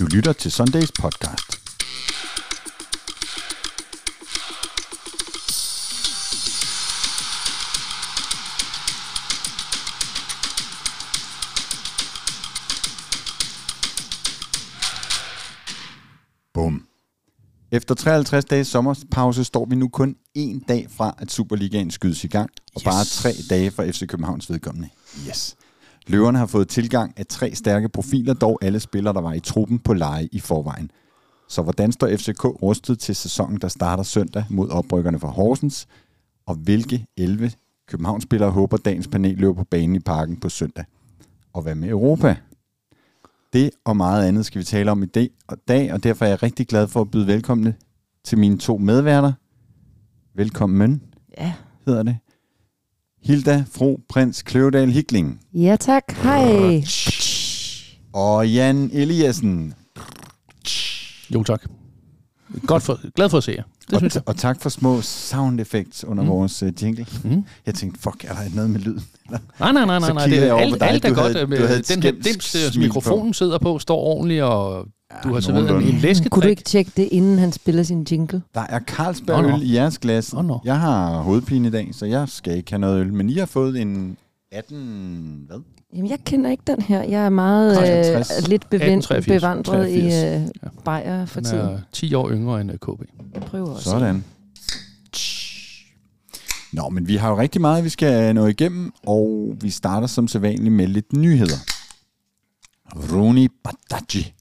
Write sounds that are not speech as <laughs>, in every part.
Du lytter til Sundays podcast. Bum. Efter 53 dages sommerpause står vi nu kun en dag fra, at Superligaen skydes i gang, og Yes. bare tre dage fra FC Københavns vedkommende. Yes. Løverne har fået tilgang af tre stærke profiler, dog alle spillere, der var i truppen på leje i forvejen. Så hvordan står FCK rustet til sæsonen, der starter søndag mod oprykkerne fra Horsens? Og hvilke 11 Københavns-spillere håber dagens panel løber på banen i parken på søndag? Og hvad med Europa? Det og meget andet skal vi tale om i dag, og dag, og derfor er jeg rigtig glad for at byde velkomne til mine to medværter. Velkommen, Ja. hedder det. Hilda Fro Prins Kløvedal Hikling Ja tak, hej. og Jan Eliassen. Jo, tak. Godt for, glad for at se jer. Det Og, synes jeg. og tak for små sound effects under mm. Vores uh, jingle. Mm. Jeg tænkte, fuck, er der noget med lyden? Nej, nej, nej, nej, nej. Det er alt, alt er Du godt. havde- med du havde den her dims, mikrofonen sidder på, står ordentligt, og du har serveret nogenlunde. en læsketrik. Kunne du ikke tjekke det, inden han spiller sin jingle? Der er Carlsberg øl i jeres glas. Nå, nå. Jeg har hovedpine i dag, så jeg skal ikke have noget øl. Men I har fået en 18... Hvad? Jamen, jeg kender ikke den her. Jeg er meget 63. øh, lidt bevendt, 1883. bevandret i 83. øh, Bayer for Den tiden. er 10 år yngre end øh, KB. Jeg prøver også. Sådan. Nå, men vi har jo rigtig meget, vi skal nå igennem, og vi starter som sædvanligt med lidt nyheder. Roni Badaji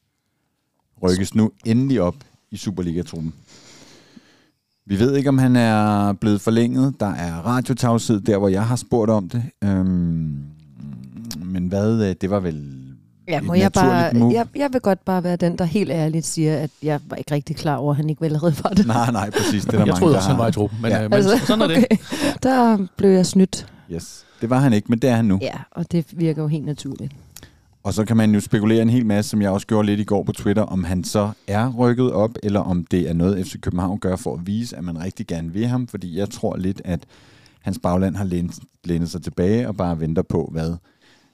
rykkes nu endelig op i Superliga-truppen. Vi ved ikke, om han er blevet forlænget. Der er radiotavshed der, hvor jeg har spurgt om det. Øhm, men hvad, øh, det var vel Ja, et må jeg, bare, naturligt move? jeg, jeg vil godt bare være den, der helt ærligt siger, at jeg var ikke rigtig klar over, at han ikke vel allerede var det. Nej, nej, præcis. Det er der Jeg mange, troede også, han var i truppen, men, Ja. øh, men altså, sådan er det. okay. Der blev jeg snydt. Yes. Det var han ikke, men det er han nu. Ja, og det virker jo helt naturligt. Og så kan man jo spekulere en hel masse, som jeg også gjorde lidt i går på Twitter, om han så er rykket op, eller om det er noget, FC København gør for at vise, at man rigtig gerne vil ham. Fordi jeg tror lidt, at hans bagland har lænet, lænet sig tilbage og bare venter på, hvad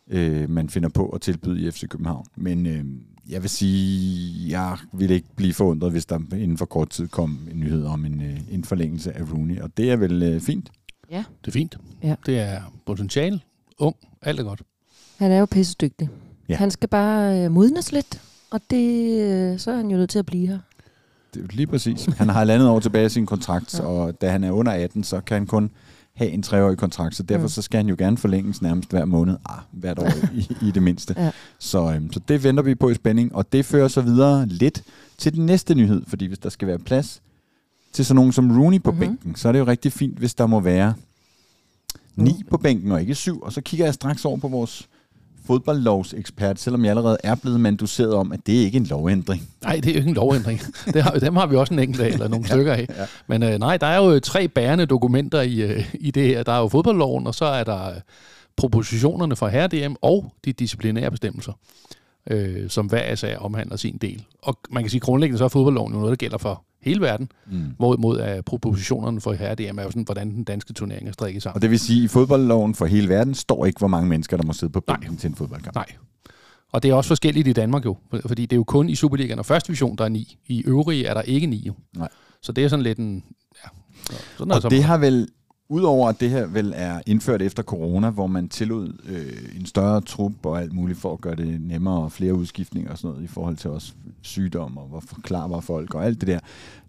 øh, man finder på at tilbyde i FC København. Men øh, jeg vil sige, jeg vil ikke blive forundret, hvis der inden for kort tid kom en nyhed om en, øh, en forlængelse af Rooney. Og det er vel øh, fint. Ja. Det er fint. Ja. Det er potentiale, ung, alt er godt. Han er jo pissedygtig. Ja. Han skal bare øh, modnes lidt, og det, øh, så er han jo nødt til at blive her. Det er lige præcis. Han har landet år tilbage i sin kontrakt, <laughs> ja. Og da han er under 18, så kan han kun have en treårig kontrakt, så derfor mm. Mm. så skal han jo gerne forlænges nærmest hver måned, ah, hvert år i, i det mindste. Ja. Så, øhm, så det venter vi på i spænding, og det fører så videre lidt til den næste nyhed, fordi hvis der skal være plads til sådan nogen som Rooney på mm-hmm. Mhm. bænken, så er det jo rigtig fint, hvis der må være ni på bænken og ikke syv, og så kigger jeg straks over på vores fodboldlovsekspert, selvom jeg allerede er blevet manduseret om, at det ikke er en lovændring. Nej, det er jo ikke en lovændring. <laughs> det har, dem har vi også en enkelt af, eller nogle stykker af. ja. Men øh, nej, der er jo tre bærende dokumenter i, øh, i det her. Der er jo fodboldloven, og så er der øh, propositionerne fra herre-DM og de disciplinære bestemmelser, øh, som hver især omhandler sin del. Og man kan sige, grundlæggende så er fodboldloven jo noget, der gælder for hele verden, Mm. hvorimod at propositionerne for herre-DM er jo sådan, hvordan den danske turnering er strikket sammen. Og det vil sige, at i fodboldloven for hele verden står ikke, hvor mange mennesker, der må sidde på Nej. bænken til en fodboldkamp. Nej. Og det er også forskelligt i Danmark jo, for- fordi det er jo kun i Superligaen og første division, der er ni. I øvrige er der ikke ni jo. Nej. Så det er sådan lidt en... Ja, så- sådan Og det har vel, udover at det her vel er indført efter corona, hvor man tillod øh, en større trup og alt muligt for at gøre det nemmere og flere udskiftninger og sådan noget i forhold til også sygdom og hvor forklarer folk og alt det der,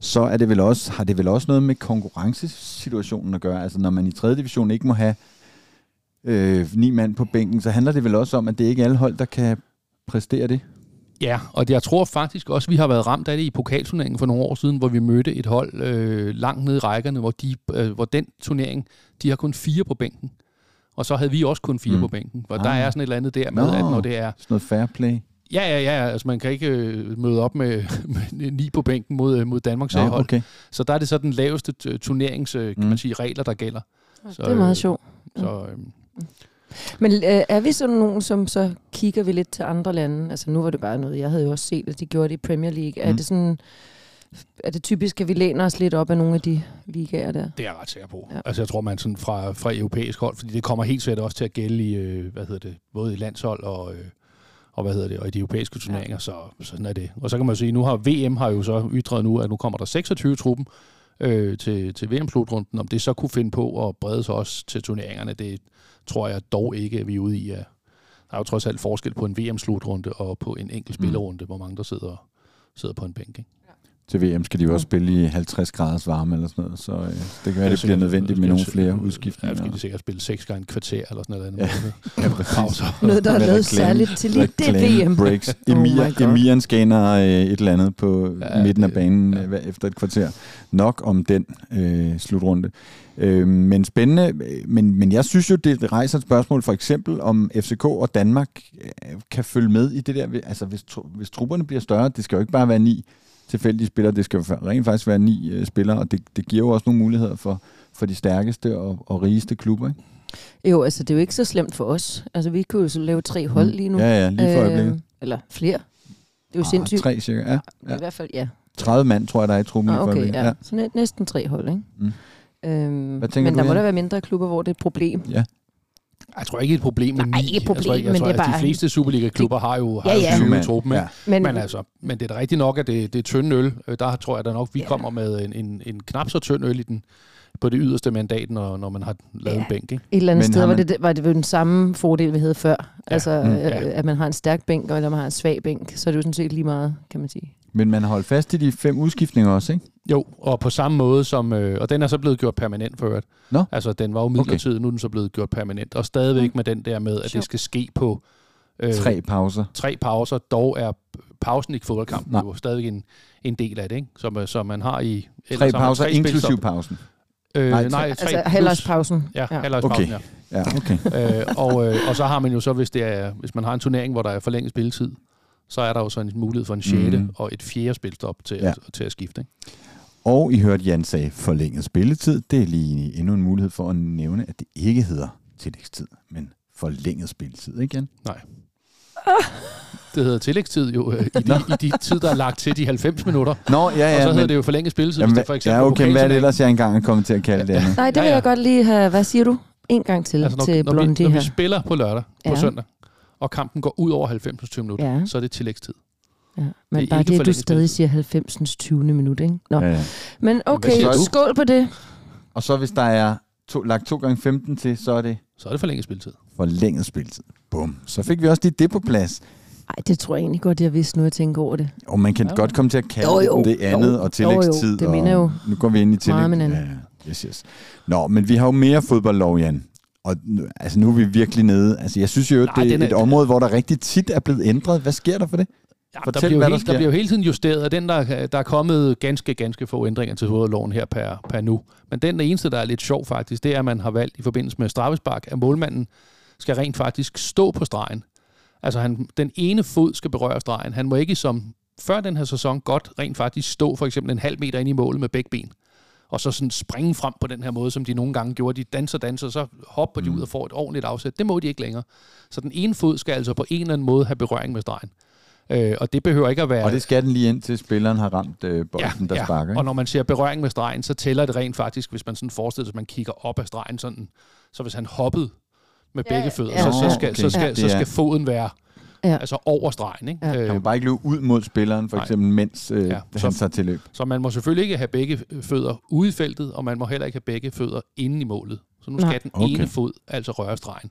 så er det vel også, har det vel også noget med konkurrencesituationen at gøre. Altså når man i 3. division ikke må have øh, ni mand på bænken, så handler det vel også om, at det ikke er alle hold, der kan præstere det. Ja, og jeg tror faktisk også, at vi har været ramt af det i pokalturneringen for nogle år siden, hvor vi mødte et hold øh, langt nede i rækkerne, hvor, de, øh, hvor den turnering, de har kun fire på bænken. Og så havde vi også kun fire Mm. mm. på bænken. For Ah. ah. der er sådan et eller andet der med, Nå. at når det er... Sådan noget fair play. Ja, ja, ja, altså man kan ikke øh, møde op med, <laughs> med ni på bænken mod, øh, mod Danmarks Nå, hold. okay. Så der er det så den laveste turnerings, øh, kan Mm. man sige, regler, der gælder. Så, det er meget sjovt. Så, øh, Men øh, er vi sådan nogen, som så kigger vi lidt til andre lande? Altså nu var det bare noget, jeg havde jo også set, at de gjorde det i Premier League. Mm. Er det sådan, er det typisk, at vi læner os lidt op af nogle af de ligaer der? Det er jeg ret sikker på. Ja. Ja. Altså jeg tror, man sådan fra, fra europæisk hold, fordi det kommer helt sikkert også til at gælde i, øh, hvad hedder det, både i landshold og, øh, og hvad hedder det, og i de europæiske turneringer, så sådan er det. Og så kan man sige, nu har VM har jo så ytret nu, at nu kommer der 26 truppen øh, til, til VM-slutrunden. Om det så kunne finde på at brede sig også til turneringerne, det tror jeg dog ikke, at vi er ude i. At der er jo trods alt forskel på en VM-slutrunde og på en enkelt spillerunde, mm. hvor mange der sidder, sidder på en bænk. Ikke? Til VM skal de jo også spille i 50 graders varme eller sådan noget, så øh, det kan være, det bliver nødvendigt med nogle flere udskiftninger. Ja, fordi de sikkert spille seks gange en kvarter eller sådan noget Ja. andet. Ja, præcis. <laughs> Noget, der er lavet særligt til lige det VM. Breaks. <laughs> Oh Emir, God. Emiren scanner øh, et eller andet på Ja, midten af banen ja. ja. øh, efter et kvarter. Nok om den øh, slutrunde. Øh, men spændende. øh, Men, men jeg synes jo, det rejser et spørgsmål for eksempel, om FCK og Danmark øh, kan følge med i det der. Altså hvis, hvis trupperne bliver større, det skal jo ikke bare være ni tilfældige spillere, det skal jo rent faktisk være ni øh, spillere, og det, det giver jo også nogle muligheder for, for de stærkeste og, og rigeste klubber. Ikke? Jo, altså det er jo ikke så slemt for os. Altså vi kunne jo så lave tre hold lige nu. Mm. Ja, ja, lige for øjeblikket. Eller flere. Det er jo Ah, sindssygt. Tre cirka, ja. I ja. hvert fald, ja. 30 mand, tror jeg, der er i truppen Ah, for okay, øjeblikket. ja. Så næ- næsten tre hold, ikke? Mm. Øhm, Hvad men der må der være mindre klubber, hvor det er et problem. ja. Jeg tror ikke, et problem med Nej, ikke et problem, jeg tror, jeg men tror, det er bare- de fleste Superliga-klubber har jo, har Ja, jo ja. 20 i Mand, truppen. Ikke? Ja. Men, Men, altså, men det er da rigtigt nok, at det, det er tynde øl. Øh, Der tror jeg da nok, vi Ja. kommer med en, en, en knap så tynd øl i den, på det yderste mandat, når, når man har lavet Ja. en bænk. Ikke? et eller andet Men sted har var man- det, var det jo den samme fordel, vi havde før. Altså, Mm. øh, Ja. at man har en stærk bænk, eller man har en svag bænk, så er det jo sådan set lige meget, kan man sige. Men man har holdt fast i de fem udskiftninger også, ikke? Jo, og på samme måde som... Øh, og den er så blevet gjort permanent for øvrigt. Nå. Altså, den var jo midlertidig, okay. nu er den så blevet gjort permanent. Og stadigvæk med den der med, at det Sjovt. skal ske på øh, Tre pauser. tre pauser. Dog er pausen i fodboldkampen Nej. jo stadigvæk en, en del af det, ikke? Som, øh, som man har i... Tre man pauser, tre spilstop. inklusiv pausen. Øh, Nej, nej, tre- nej, Altså halvårspausen. Ja, Ja. halvårspausen, Okay. ja. Ja, okay. øh, og, øh, og så har man jo så, hvis, det er, hvis man har en turnering, hvor der er forlænget spilletid, så er der jo så en mulighed for en 6. Mhm. Mm. og et fjerde spilstop til, Ja. at, til at skifte. Ikke? Og I hørte Jan sagde forlænget spilletid. Det er lige endnu en mulighed for at nævne, at det ikke hedder tillægstid, men forlænget spilletid, ikke Jan? Det hedder tillægstid jo øh, i, de, i de tid, der er lagt til de 90 minutter. Nå, ja, Ja, ja. og så hedder men, det jo forlænget spilletid, jamen, hvis det for eksempel ja, okay, men hvad er det ellers, jeg engang er kommet til at kalde det andet? Nej, det Ja, vil ja. jeg godt lige have. Hvad siger du? En gang til, Altså, når, til når, vi, Blondie når her. vi spiller på lørdag, på Ja. søndag, og kampen går ud over 90 minutter, Ja. så er det tillægstid. Ja. Det Men er bare det, du stadig siger 90. 20. minut, ikke? Nå. Ja, ja. Men okay, skål på det. Og så hvis der er to, lagt 2 gange 15 til, så er det Så er det forlænget spilletid. forlænget spilletid. Bum. Så fik vi også lige det på plads. Nej, det tror jeg egentlig godt, jeg vidste nu, jeg tænker over det. Og man kan Ja. ja. godt komme til at kalde Jo, jo. det andet Jo. og tillægstid. Jo, jo. Det og mener jeg jo Nu går vi ind i tillæg. meget. Ja, ja. yes, yes. Nå, men vi har jo mere fodboldlov, Jan. Og nu- altså, nu er vi virkelig nede. Altså, jeg synes jo, at Nej, det er er- et område, hvor der rigtig tit er blevet ændret. Hvad sker der for det? Ja, Fortæl, der, bliver hvad jo der helt, der sker. bliver jo hele tiden justeret, og den, der, der er kommet ganske, ganske få ændringer til hovedloven her per, per nu. Men den eneste, der er lidt sjov faktisk, det er, at man har valgt i forbindelse med straffespark, at målmanden skal rent faktisk stå på stregen. Altså han, den ene fod skal berøre stregen. Han må ikke som før den her sæson godt rent faktisk stå for eksempel en halv meter ind i målet med begge ben. Og så sådan springe frem på den her måde, som de nogle gange gjorde. De danser, danser, så hopper de Mm. ud og får et ordentligt afsæt. Det må de ikke længere. Så den ene fod skal altså på en eller anden måde have berøring med stregen. Øh, og det behøver ikke at være... Og det skal den lige ind til spilleren har ramt øh, bolden, der sparker. Og Ikke? når man siger berøring med stregen, så tæller det rent faktisk, hvis man sådan forestiller sig, at man kigger op ad stregen sådan. Så hvis han hoppede med Ja, begge fødder, ja. så, så, skal, okay. så, skal, Ja. så skal foden være Ja. altså over stregen. Ikke? Ja. Han Øh, må bare ikke løbe ud mod spilleren, for Nej. eksempel, mens øh, Ja, han tager til løb. så man må selvfølgelig ikke have begge fødder ude i feltet, og man må heller ikke have begge fødder inde i målet. Så nu Nej. skal den Okay. ene fod altså røre stregen.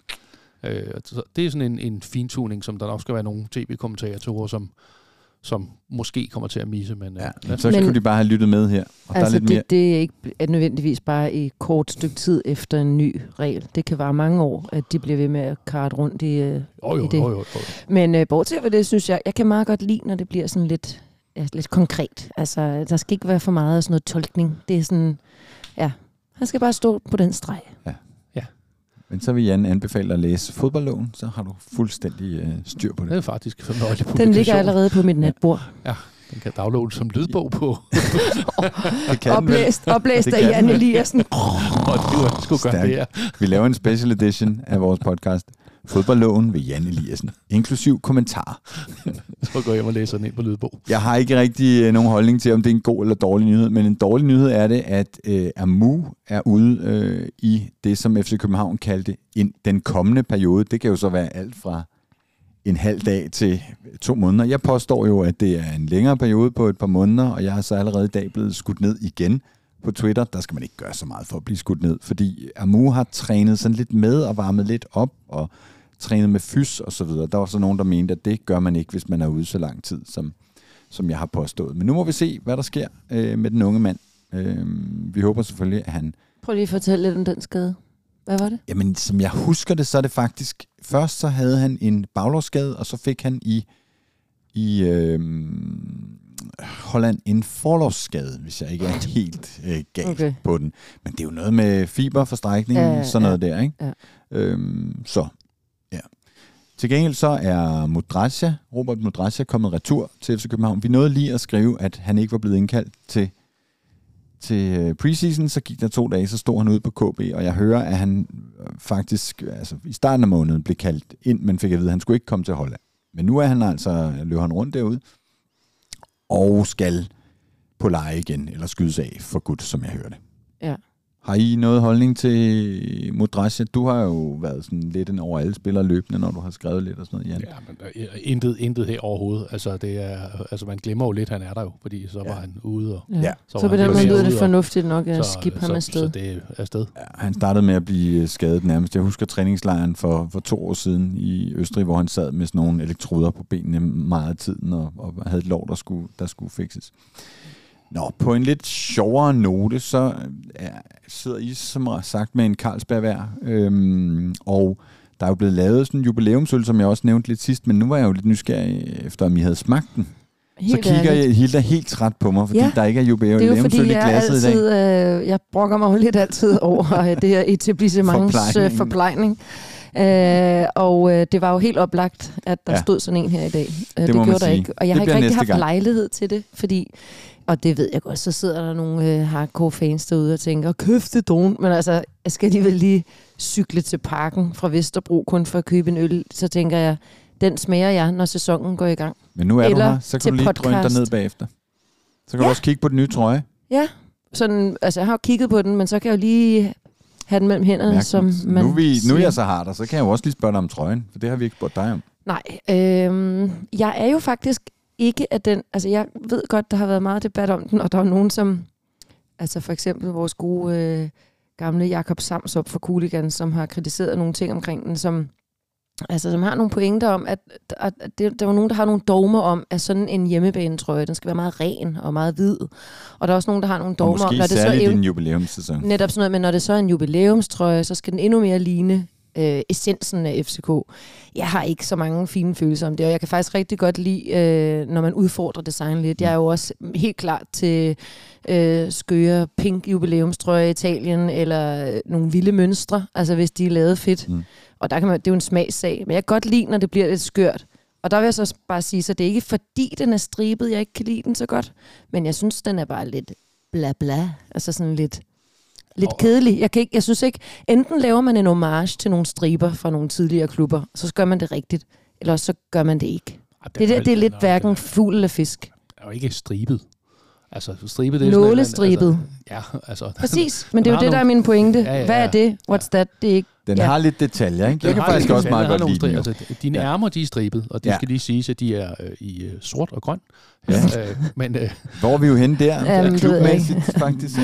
Øh, så det er sådan en, en fintuning, som der nok skal være nogle tv-kommentatorer, som, som måske kommer til at misse. Men, øh, Ja, os- så Men- skulle de bare have lyttet med her. Og der Altså, er lidt mere... det, det er ikke er nødvendigvis bare i kort stykke tid efter en ny regel. Det kan være mange år, at de bliver ved med at karte rundt i, øh, jo, jo, i det. jo, jo, jo. Men øh, bortset fra det, synes jeg, jeg kan meget godt lide, når det bliver sådan lidt, ja, lidt konkret. Altså, der skal ikke være for meget af sådan noget tolkning. Det er sådan, ja, han skal bare stå på den streg. Men så vil Jan anbefale at læse fodboldloven, så har du fuldstændig øh, styr på Det det. er faktisk en fornøjelig Den ligger allerede på mit natbord. Den kan downloades som lydbog på, <laughs> Det kan. Oplæst, oplæst Det af kan Jan. Eliassen. og det var skulle gøre det her. Vi laver en special edition af vores podcast. Fodboldloven ved Jan Eliassen. Inklusiv kommentar. Så går jeg hjem og læser den ind på lydbog. Jeg har ikke rigtig øh, nogen holdning til, om det er en god eller dårlig nyhed, men en dårlig nyhed er det, at øh, Amu er ude øh, i det, som FC København kaldte in, den kommende periode. Det kan jo så være alt fra en halv dag til to måneder. Jeg påstår jo, at det er en længere periode på et par måneder, og jeg har så allerede i dag blevet skudt ned igen på Twitter. Der skal man ikke gøre så meget for at blive skudt ned, fordi Amu har trænet sådan lidt med og varmet lidt op og trænet med fys og så videre. Der var så nogen, der mente, at det gør man ikke, hvis man er ude så lang tid, som, som jeg har påstået. Men nu må vi se, hvad der sker øh, med den unge mand. Øh, vi håber selvfølgelig, at han... Prøv lige at fortælle lidt om den skade. Hvad var det? Jamen, som jeg husker det, så er det faktisk... Først så havde han en baglårsskade, og så fik han i, i øh, Holland en forlovsskade, hvis jeg ikke er <laughs> helt øh, galt okay. På den. Men det er jo noget med fiberforstrækning, ja, Ja, sådan noget der, ikke? ja. Øhm, så, ja. Til gengæld så er Modrasja, Robert Modrasja, kommet retur til FC København. Vi nåede lige at skrive, at han ikke var blevet indkaldt til, til øh, preseason. Så gik der to dage, så stod han ude på KB, og jeg hører, at han øh, faktisk øh, altså, i starten af måneden blev kaldt ind, men fik at vide, at han skulle ikke komme til Holland. Men nu er han altså, løber han rundt derude, og skal på leje igen, eller skydes af for godt, som jeg hørte. Ja. Har I noget holdning til Modrasja? Du har jo været sådan lidt en over alle spillere løbende, når du har skrevet lidt og sådan noget, Jan. Ja, men der er intet, intet her overhovedet. Altså, det er, altså, man glemmer jo lidt, han er der jo, fordi så var Ja. han ude. Og, Ja. Så, Så så var på han den måde lyder det fornuftigt nok at skippe ham så, afsted. så det er afsted. Ja, han startede med at blive skadet nærmest. Jeg husker træningslejren for, for to år siden i Østrig, hvor han sad med sådan nogle elektroder på benene meget af tiden og, og havde et lov, der skulle, der skulle fikses. Nå, på en lidt sjovere note, så er, sidder I som sagt med en Carlsberg hver, øhm, og der er jo blevet lavet sådan en jubilæumsøl, som jeg også nævnte lidt sidst, men nu var jeg jo lidt nysgerrig efter, om I havde smagt den. Helt så kigger ærligt. jeg Hilda helt træt på mig, fordi ja, Ja, der ikke er Det er jo jubilæumsøl fordi, i jeg glasset i dag. altid, øh, jeg brokker mig jo lidt altid over øh, det her etablissements Forplejning. øh, forplejning. Øh, og øh, det var jo helt oplagt, at der Ja. ja. stod sådan en her i dag. Øh, det man gjorde der sige. ikke. Og jeg Det har ikke rigtig haft gang. lejlighed til det, fordi, og det ved jeg godt, så sidder der nogle øh, hardcore fans derude og tænker, køft det don. Men altså, jeg skal alligevel lige cykle til parken fra Vesterbro kun for at købe en øl. Så tænker jeg, den smager jeg, når sæsonen går i gang. Men nu er du Eller her, så kan du lige drøne dig podcast. ned bagefter. Så kan du Ja. også kigge på den nye trøje. Ja, sådan, altså jeg har jo kigget på den, men så kan jeg jo lige have den mellem hænderne, Mærkeligt. som man nu, vi, nu er jeg så har dig, så kan jeg jo også lige spørge dig om trøjen, for det har vi ikke spurgt dig om. Nej, øhm, jeg er jo faktisk ikke af den, altså jeg ved godt, der har været meget debat om den, og der er nogen, som, altså for eksempel vores gode øh, gamle Jakob Samsop fra Cooligan, som har kritiseret nogle ting omkring den, som, altså, som har nogle pointer om, at, at, at det, der var nogen, der har nogle dogmer om, at sådan en hjemmebanetrøje, den skal være meget ren og meget hvid. Og der er også nogen, der har nogle Og dogmer om, måske når det så ev- din jubilæumssæson. Netop sådan noget, men når det så er en jubilæumstrøje, så skal den endnu mere ligne øh, essensen af FCK. Jeg har ikke så mange fine følelser om det, og jeg kan faktisk rigtig godt lide, øh, når man udfordrer design lidt. Jeg er jo også helt klar til øh, skøre pink jubilæumstrøje i Italien, eller øh, nogle vilde mønstre, altså hvis de er lavet fedt. Mm. Mm. Og der kan man, det er jo en smagssag, men jeg kan godt lide, når det bliver lidt skørt. Og der vil jeg så bare sige, så det er ikke fordi, den er stribet, jeg ikke kan lide den så godt, men jeg synes, den er bare lidt bla bla, altså sådan lidt lidt Og- kedelig. Jeg, kan ikke, jeg synes ikke, enten laver man en homage til nogle striber fra nogle tidligere klubber, så gør man det rigtigt, eller også så gør man det ikke. Ej, Det, det, det er lidt hverken fugl eller fisk. er jo ikke stribet. Altså, stribet, det er sådan Nålestribet. Altså, ja, altså... <laughs> Præcis, men det er jo det, der er min pointe. Ja, ja, Hvad ja. er det? What's that? Det er ikke... Den Ja. har lidt detaljer, ikke? Den Jeg kan faktisk også meget godt lide den. Altså, dine Ja. ærmer, de er stribet, og det Ja. skal lige siges, at de er øh, i øh, sort og grøn. Ja. øh, men øh, <laughs> Hvor er vi jo henne der? Jamen. Klubmæssigt, faktisk.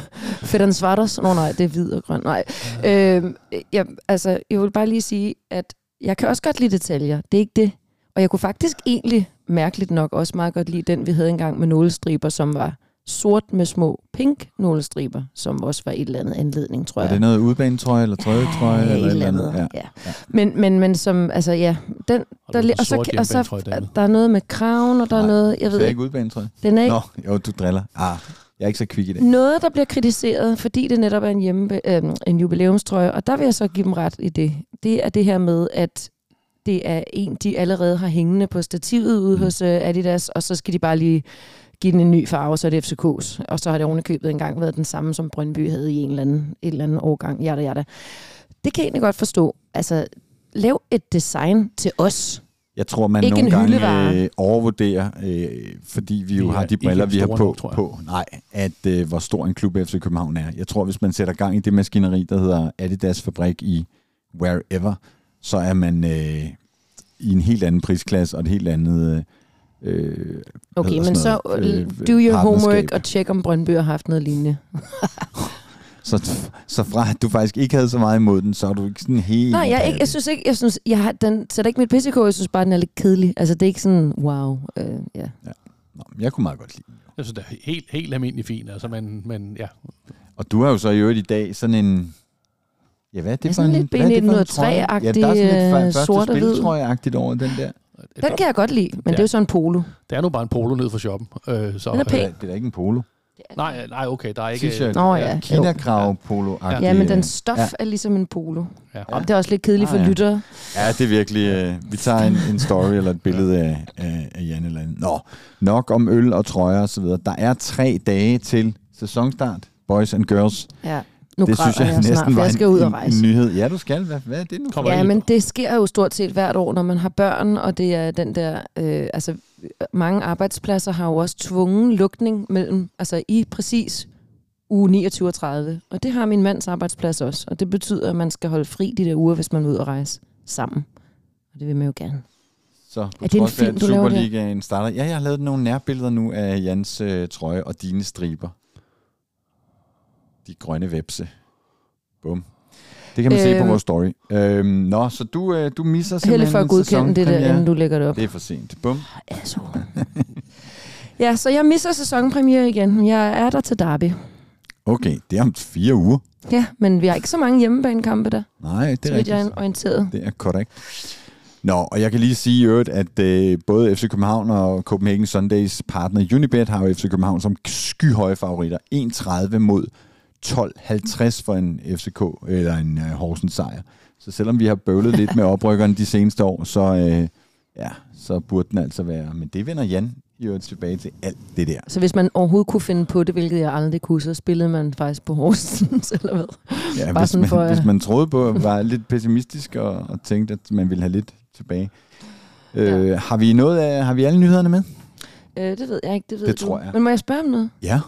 <laughs> Fedden Svartos? Nå nej, det er hvid og grøn. Nej. Øhm, jeg, altså, jeg vil bare lige sige, at jeg kan også godt lide detaljer. Det er ikke det. Og jeg kunne faktisk egentlig, mærkeligt nok, også meget godt lide den, vi havde engang med nålestriber, som var sort med små pink nålestriber, som også var et eller andet anledning, tror Er jeg. det noget udbanetrøje, eller trøjetrøje, Ja, eller et eller andet? Ja. Ja. Men, men, men som, altså ja, den, og, der, og, så, og så der er noget med kraven, og der Nej, er noget, jeg ved ikke, ikke udbanetrøje? den er ikke Nå, jo, du driller. Ah, jeg er ikke så kvik i det. Noget, der bliver kritiseret, fordi det netop er en, hjemme, øh, en jubilæumstrøje, og der vil jeg så give dem ret i det, det er det her med, at det er en, de allerede har hængende på stativet ude Mm. hos øh, Adidas, og så skal de bare lige give den en ny farve, så er det FCK's. Og så har det ovenikøbet engang været den samme, som Brøndby havde i en eller anden, et eller anden årgang. Jada, jada. Det kan jeg egentlig godt forstå. Altså, lav et design til os. Jeg tror, man Ikke nogle gange hyldevare. øh, overvurderer, øh, fordi vi jo Vi har de briller, vi har på, nok, på nej, at øh, hvor stor en klub FC København er. Jeg tror, hvis man sætter gang i det maskineri, der hedder Adidas Fabrik i wherever, så er man øh, i en helt anden prisklasse og et helt andet... Øh, Okay, hedder men så øh, øh, do your partnerskab. homework og tjek, om Brøndby har haft noget lignende. <laughs> så, så fra at du faktisk ikke havde så meget imod den, så er du ikke sådan helt... Nej, jeg, ikke, jeg synes ikke, jeg synes, jeg har, den sætter ikke mit kog, jeg synes bare, den er lidt kedelig. Altså, det er ikke sådan, wow. Øh, ja. Nå, men jeg kunne meget godt lide den. Jeg synes, det er helt, helt almindelig fint. Altså, men, men ja, Og du har jo så i øvrigt i dag sådan en... Ja, hvad er det for sådan lidt hvad er det for en trøje? B1903-agtig, Ja, der er sådan lidt øh, første sort og hvid. spiltrøje-agtigt over den der. Den kan jeg godt lide, men Ja. det er jo sådan en polo. det er nu bare en polo ned for shoppen. Øh, så, Den er pæn. Det er, det er da ikke en polo. nej, nej, okay, der er ikke... T-shirt. Nå ja. Kinakrav polo Ja. Ja, men den stof Ja. er ligesom en polo. Ja. Ja. Det er også lidt kedeligt for Ah, ja. lyttere. Ja, det er virkelig... Øh, vi tager en, en story eller et billede af, af, af Jan eller andet. Nå, nok om øl og trøjer og så videre. Der er tre dage til sæsonstart, boys and girls. Ja. Nu det synes jeg, jeg næsten snart, var jeg skal en, ud og rejse. nyhed. Ja, du skal. Hvad, hvad er det nu? Kommer Ja, men det sker jo stort set hvert år, når man har børn, og det er den der, øh, altså mange arbejdspladser har jo også tvungen lukning mellem, altså i præcis uge 29 og 30. Og det har min mands arbejdsplads også, og det betyder, at man skal holde fri de der uger, hvis man vil ud og rejse sammen. Og det vil man jo gerne. Så på Er det en film, du? Superligaen starter. Ja, jeg har lavet nogle nærbilleder nu af Jans øh, trøje og dine striber. De grønne vepse. Bum. Det kan man se på Øhm. vores story. Øhm, nå, så du, øh, du misser simpelthen Held for at en godkende det der, inden du lægger det op. Det er for sent. Bum. Altså. ja, så jeg misser sæsonpremiere igen. Jeg er der til Derby. Okay, det er om fire uger. Ja, men vi har ikke så mange hjemmebanekampe der, Nej, det er vidt jeg rigtigt. er orienteret. Det er korrekt. Nå, og jeg kan lige sige i øvrigt, at øh, både FC København og Copenhagen Sundays partner Unibet har jo FC København som skyhøje favoritter. 1,30 mod 12,50 for en FCK eller en øh, Horsens sejr. Så selvom vi har bøvlet lidt med oprykkerne de seneste år, så, øh, ja, så burde den altså være. Men det vender Jan i øvrigt tilbage til alt det der. Så hvis man overhovedet kunne finde på det, hvilket jeg aldrig kunne, så spillede man faktisk på Horsens, <laughs> eller hvad? Ja, Bare hvis, man, for, øh, hvis man troede på, var lidt pessimistisk og, og tænkte, at man ville have lidt tilbage. Øh, Ja. har vi noget af, har vi alle nyhederne med? Øh, det ved jeg ikke, det ved Det du. tror jeg. Men må jeg spørge om noget? Ja.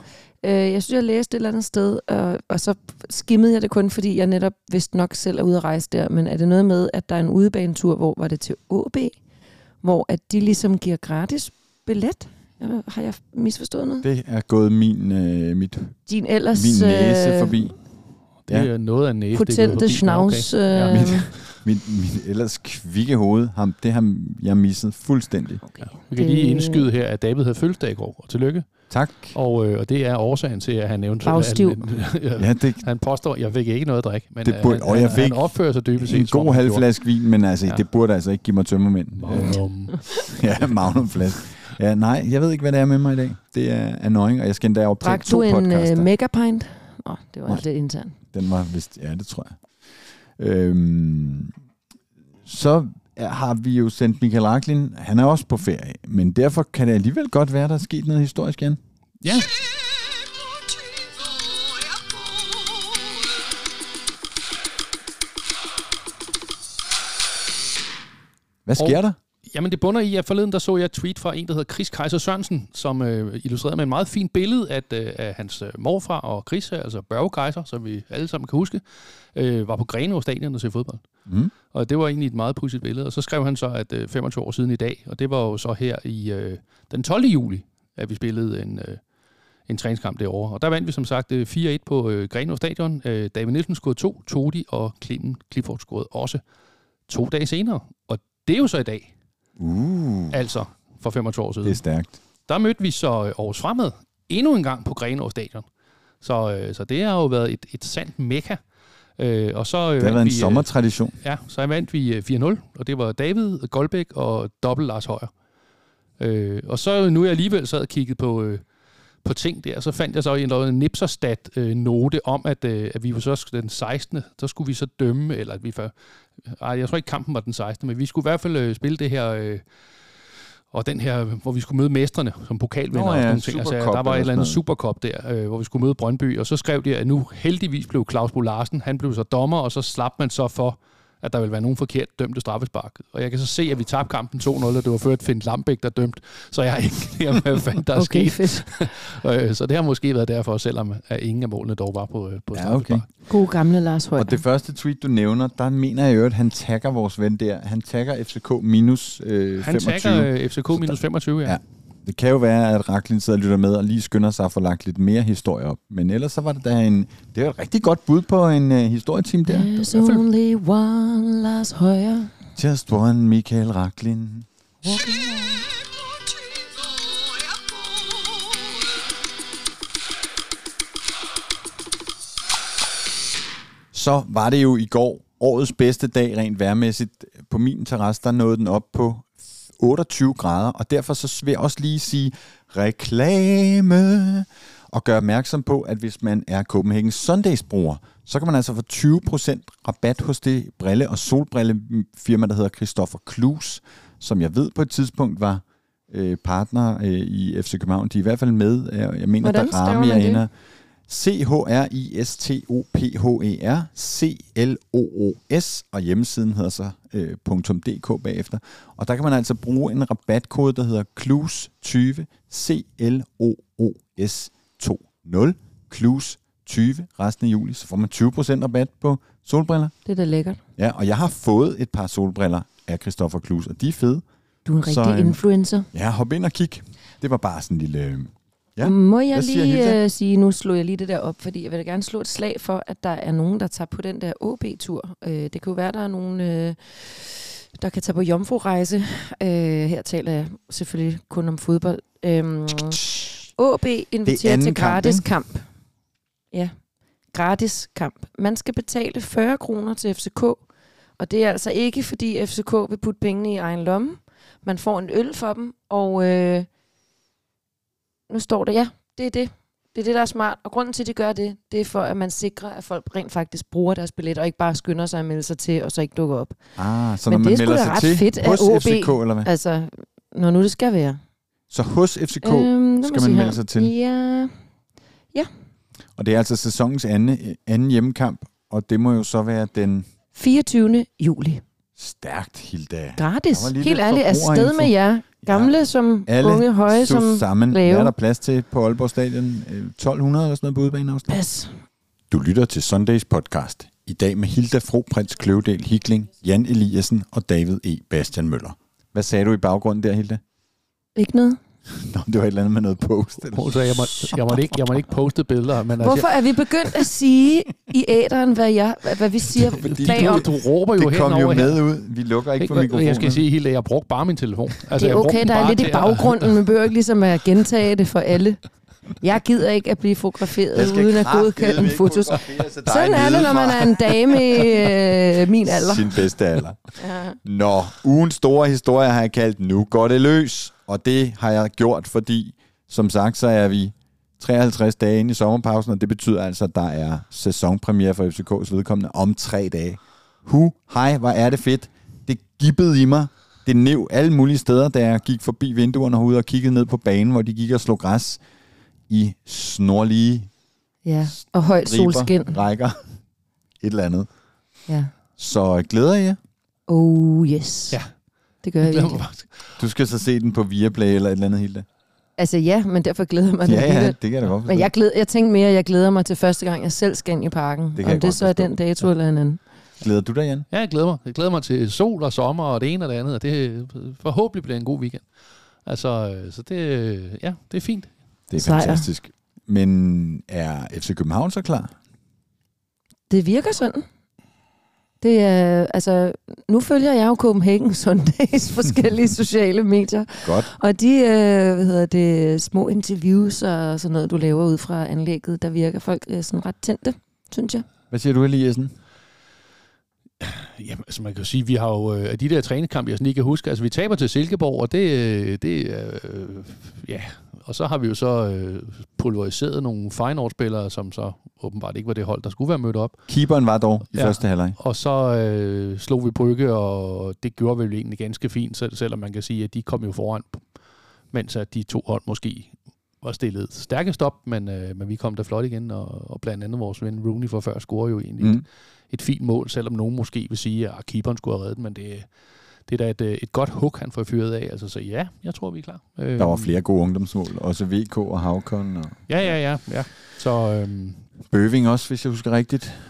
Øh, jeg synes, jeg læste et eller andet sted, og, og så skimmede jeg det kun, fordi jeg netop vist nok selv er ude at rejse der. Men er det noget med, at der er en udebanetur, hvor var det til AB, hvor at de ligesom giver gratis billet? Har jeg misforstået noget? Det er gået min, øh, mit, Din ellers min næse øh, forbi. Det er noget af en næse. potente schnauz. Ja, Øh, Mit, mit, mit ellers kvikke hoved, ham, det har jeg misset fuldstændig. okay. Vi kan lige indskyde her, at David havde fødselsdag i går, og tillykke. Tak. Og, øh, og det er årsagen til, at han eventuelt... Bagstiv. Han, <laughs> Ja, det han påstår, at jeg fik ikke noget at drikke, men Det øh, burde- han, og jeg fik han opfører sig dybest set. en god halv flaske vin, men altså, Ja. det burde altså ikke give mig tømmermænd. Øh, Magnum. <laughs> ja, magnumflaske. Ja, nej, jeg ved ikke, hvad det er med mig i dag. Det er annoying, og jeg skal endda optage Drak to du en podcaster. uh, megapint? Nå, det var Nej. lidt internt. Den var vist, ja, det tror jeg. Øhm, så har vi jo sendt Michael Raklin, han er også på ferie, men derfor kan det alligevel godt være, der er sket noget historisk igen. Ja, Hvad sker Og- der? Jamen det bunder i, at forleden der så jeg et tweet fra en, der hedder Chris Kaiser Sørensen, som øh, illustrerede med et meget fint billede at, øh, af hans øh, morfar og Chris, altså Børge Kaiser, som vi alle sammen kan huske, øh, var på Grenaa stadion og se fodbold. Mm. Og det var egentlig et meget pudsigt billede. Og så skrev han så, at øh, 25 år siden i dag, og det var jo så her i øh, den 12. juli, at vi spillede en, øh, en træningskamp derovre. Og der vandt vi som sagt øh, 4-1 på øh, Grenaa stadion. Øh, David Nielsen scorede to, Todi og Clemen Clifford scorede også to dage senere. Og det er jo så i dag, Uh, altså for 25 år siden. det er stærkt. Der mødte vi så øh, Aarhus Fremad endnu en gang på Grenaa stadion. Så, øh, så det har jo været et, et sandt mekka. Øh, og så, øh, Det har været en vi, øh, sommertradition. Ja, så vandt vi øh, 4-0, og det var David, Goldbæk og dobbelt Lars Højer. Øh, og så nu er jeg alligevel sad og kigget på, øh, på ting der, så fandt jeg så en, en Nipserstat-note om, at, øh, at vi var så den 16. Så skulle vi så dømme, eller at vi for, ej, jeg tror ikke kampen var den 16. Men vi skulle i hvert fald øh, spille det her... Øh, og den her, hvor vi skulle møde mestrene som pokalvinder og ja, sådan nogle ting. Altså, der var et eller andet supercup der, øh, hvor vi skulle møde Brøndby, og så skrev de, at nu heldigvis blev Claus Bo Larsen, han blev så dommer, og så slap man så for, at der vil være nogen forkert dømte straffespark. Og jeg kan så se, at vi tabte kampen 2-0, og det var ført Finn Lambæk, der dømt. Så jeg har ikke <laughs> om, hvad fanden der er Okay, sket. fedt. <laughs> Øh, så det har måske været derfor, selvom at ingen af målene dog var på, øh, på Ja, straffespark. okay. God gamle Lars Høj. Og det første tweet, du nævner, der mener jeg jo, at han tagger vores ven der. Han tagger FCK minus øh, Han 25. tagger øh, FCK minus 25, ja. Ja. Det kan jo være, at Raklin sidder og lytter med og lige skynder sig at få lagt lidt mere historie op. Men ellers så var det da en... Det var et rigtig godt bud på en uh, historieteam der. There's only one Lars Højer. Just one Michael Raklin. Så var det jo i går årets bedste dag rent vejrmæssigt. På min terrasse, der nåede den op på 28 grader, og derfor så vil jeg også lige sige reklame og gøre opmærksom på, at hvis man er Copenhagen Sundays bruger, så kan man altså få 20% rabat hos det brille- og solbrillefirma, der hedder Christoffer Klus, som jeg ved på et tidspunkt var øh, partner øh, i FC København. De er i hvert fald med. øh, Jeg mener, Hvordan der staver Rami man er det? inde. C-H-R-I-S-T-O-P-H-E-R C-L-O-O-S og hjemmesiden hedder så øh, .dk bagefter. Og der kan man altså bruge en rabatkode, der hedder CLUS20 C-L-O-O-S 20 CLUS20 resten af juli. Så får man 20% rabat på solbriller. Det er da lækkert. Ja, og jeg har fået et par solbriller af Christoffer Klus, og de er fede. Du er en Så, rigtig øhm, influencer. Ja, hop ind og kig. Det var bare sådan en lille... øh, Ja, Må jeg siger lige uh, sige, nu slår jeg lige det der op, fordi jeg vil da gerne slå et slag for, at der er nogen, der tager på den der OB-tur. Uh, det jo være, der er nogen, uh, der kan tage på jomfru-rejse. Uh, her taler jeg selvfølgelig kun om fodbold. Um, OB inviterer til gratis kamp. Ja, gratis kamp. Man skal betale 40 kroner til FCK, og det er altså ikke, fordi FCK vil putte pengene i egen lomme. Man får en øl for dem, og øh, nu står der, ja, det er det. Det er det, der er smart. Og grunden til, at de gør det, det er for, at man sikrer, at folk rent faktisk bruger deres billet, og ikke bare skynder sig at melde sig til, og så ikke dukker op. Ah, så Men når man det er melder sig ret til fedt af hos OB. FCK, eller hvad? Altså, når nu det skal være. Så hos FCK, Øhm, skal man her. melde sig til. Ja, og det er altså sæsonens anden, anden hjemmekamp, og det må jo så være den 24. juli. Stærkt, Hilda. Gratis. Helt ærligt, afsted forbrugerinfo. med jer. Gamle ja. som Alle unge, høje som... sammen. lave. Hvad er der plads til på Aalborg Stadion? Øh, 1200 eller sådan noget på udebaneafstand? Pas. Du lytter til Sundays podcast. I dag med Hilda Fro Prins Kløvedal Hikling, Jan Eliassen og David E. Bastian Møller. Hvad sagde du i baggrunden der, Hilda? Ikke noget. Nå, det var et eller andet med noget post. Eller? Så jeg må, jeg, må ikke, jeg må ikke poste billeder, men altså, Hvorfor er vi begyndt at sige i æderen, hvad, jeg, hvad, hvad vi siger Fordi bagom? du, du råber jo Det kom jo henover her. med ud. Vi lukker ikke for Ikke, mikrofonen. jeg skal sige helt, at jeg brugte bare min telefon. Altså, Det er jeg okay, der er lidt i baggrunden. Man behøver ikke ligesom at gentage det for alle. Jeg gider ikke at blive fotograferet uden at godkende en fotos. Sådan er det, når man er en dame i øh, min alder. Sin bedste alder. Ja. Nå, ugens store historie har jeg kaldt Nu går det løs. Og det har jeg gjort, fordi som sagt, så er vi 53 dage inde i sommerpausen, og det betyder altså, at der er sæsonpremiere for FCK's vedkommende om tre dage. Hu, hej, hvor er det fedt. Det gibbede i mig. Det nev alle mulige steder, da jeg gik forbi vinduerne herude og kiggede ned på banen, hvor de gik og slog græs i snorlige ja, og højt solskin. riber, rækker. Et eller andet. Ja. Så glæder jeg. Oh yes. Ja. Det gør jeg mig virkelig. Du skal så se den på Viaplay eller et eller andet, Hilda. Altså ja, men derfor glæder jeg mig Ja, ja, det kan jeg da godt forstå. Men jeg, glæder, jeg tænkte mere, at jeg glæder mig til første gang, jeg selv skal ind i parken. kan Om jeg det godt så er forstå. den dato eller en anden. Glæder du dig, Jan? Ja, jeg glæder mig. Jeg glæder mig til sol og sommer og det ene og det andet, og det forhåbentlig bliver en god weekend. Altså, øh, så det, øh, ja, det er fint. Det er Sejr. fantastisk. Men er FC København så klar? Det virker sådan. Det er, altså, nu følger jeg jo Copenhagen <laughs> Sundays forskellige <laughs> sociale medier, Godt. og de øh, hvad hedder det, små interviews og sådan noget, du laver ud fra anlægget, der virker folk øh, sådan ret tændte, synes jeg. Hvad siger du, Eliassen? Jamen, altså man kan jo sige, vi har jo øh, af de der træningskampe, jeg sådan lige kan huske, altså vi taber til Silkeborg, og det, øh, det øh, ja, og så har vi jo så øh, pulveriseret nogle Feyenoord-spillere, som så åbenbart ikke var det hold, der skulle være mødt op. Keeperen var dog i Ja. første halvleg. Og så øh, slog vi Brygge, og det gjorde vi vel egentlig ganske fint, selv, selvom man kan sige, at de kom jo foran, mens at de to hold måske var stillet stærkest op, men, øh, men vi kom der flot igen, og, og blandt andet vores ven Rooney for før scorer jo egentlig mm. Mm. et fint mål, selvom nogen måske vil sige, at keeperen skulle have reddet, men det, det er da et, øh, et godt hook, han får fyret af. Altså, så ja, jeg tror, vi er klar. Øh, Der var flere gode ungdomsmål, også VK og Havkon og Ja, ja, ja. ja. Så øhm, Bøving også, hvis jeg husker rigtigt.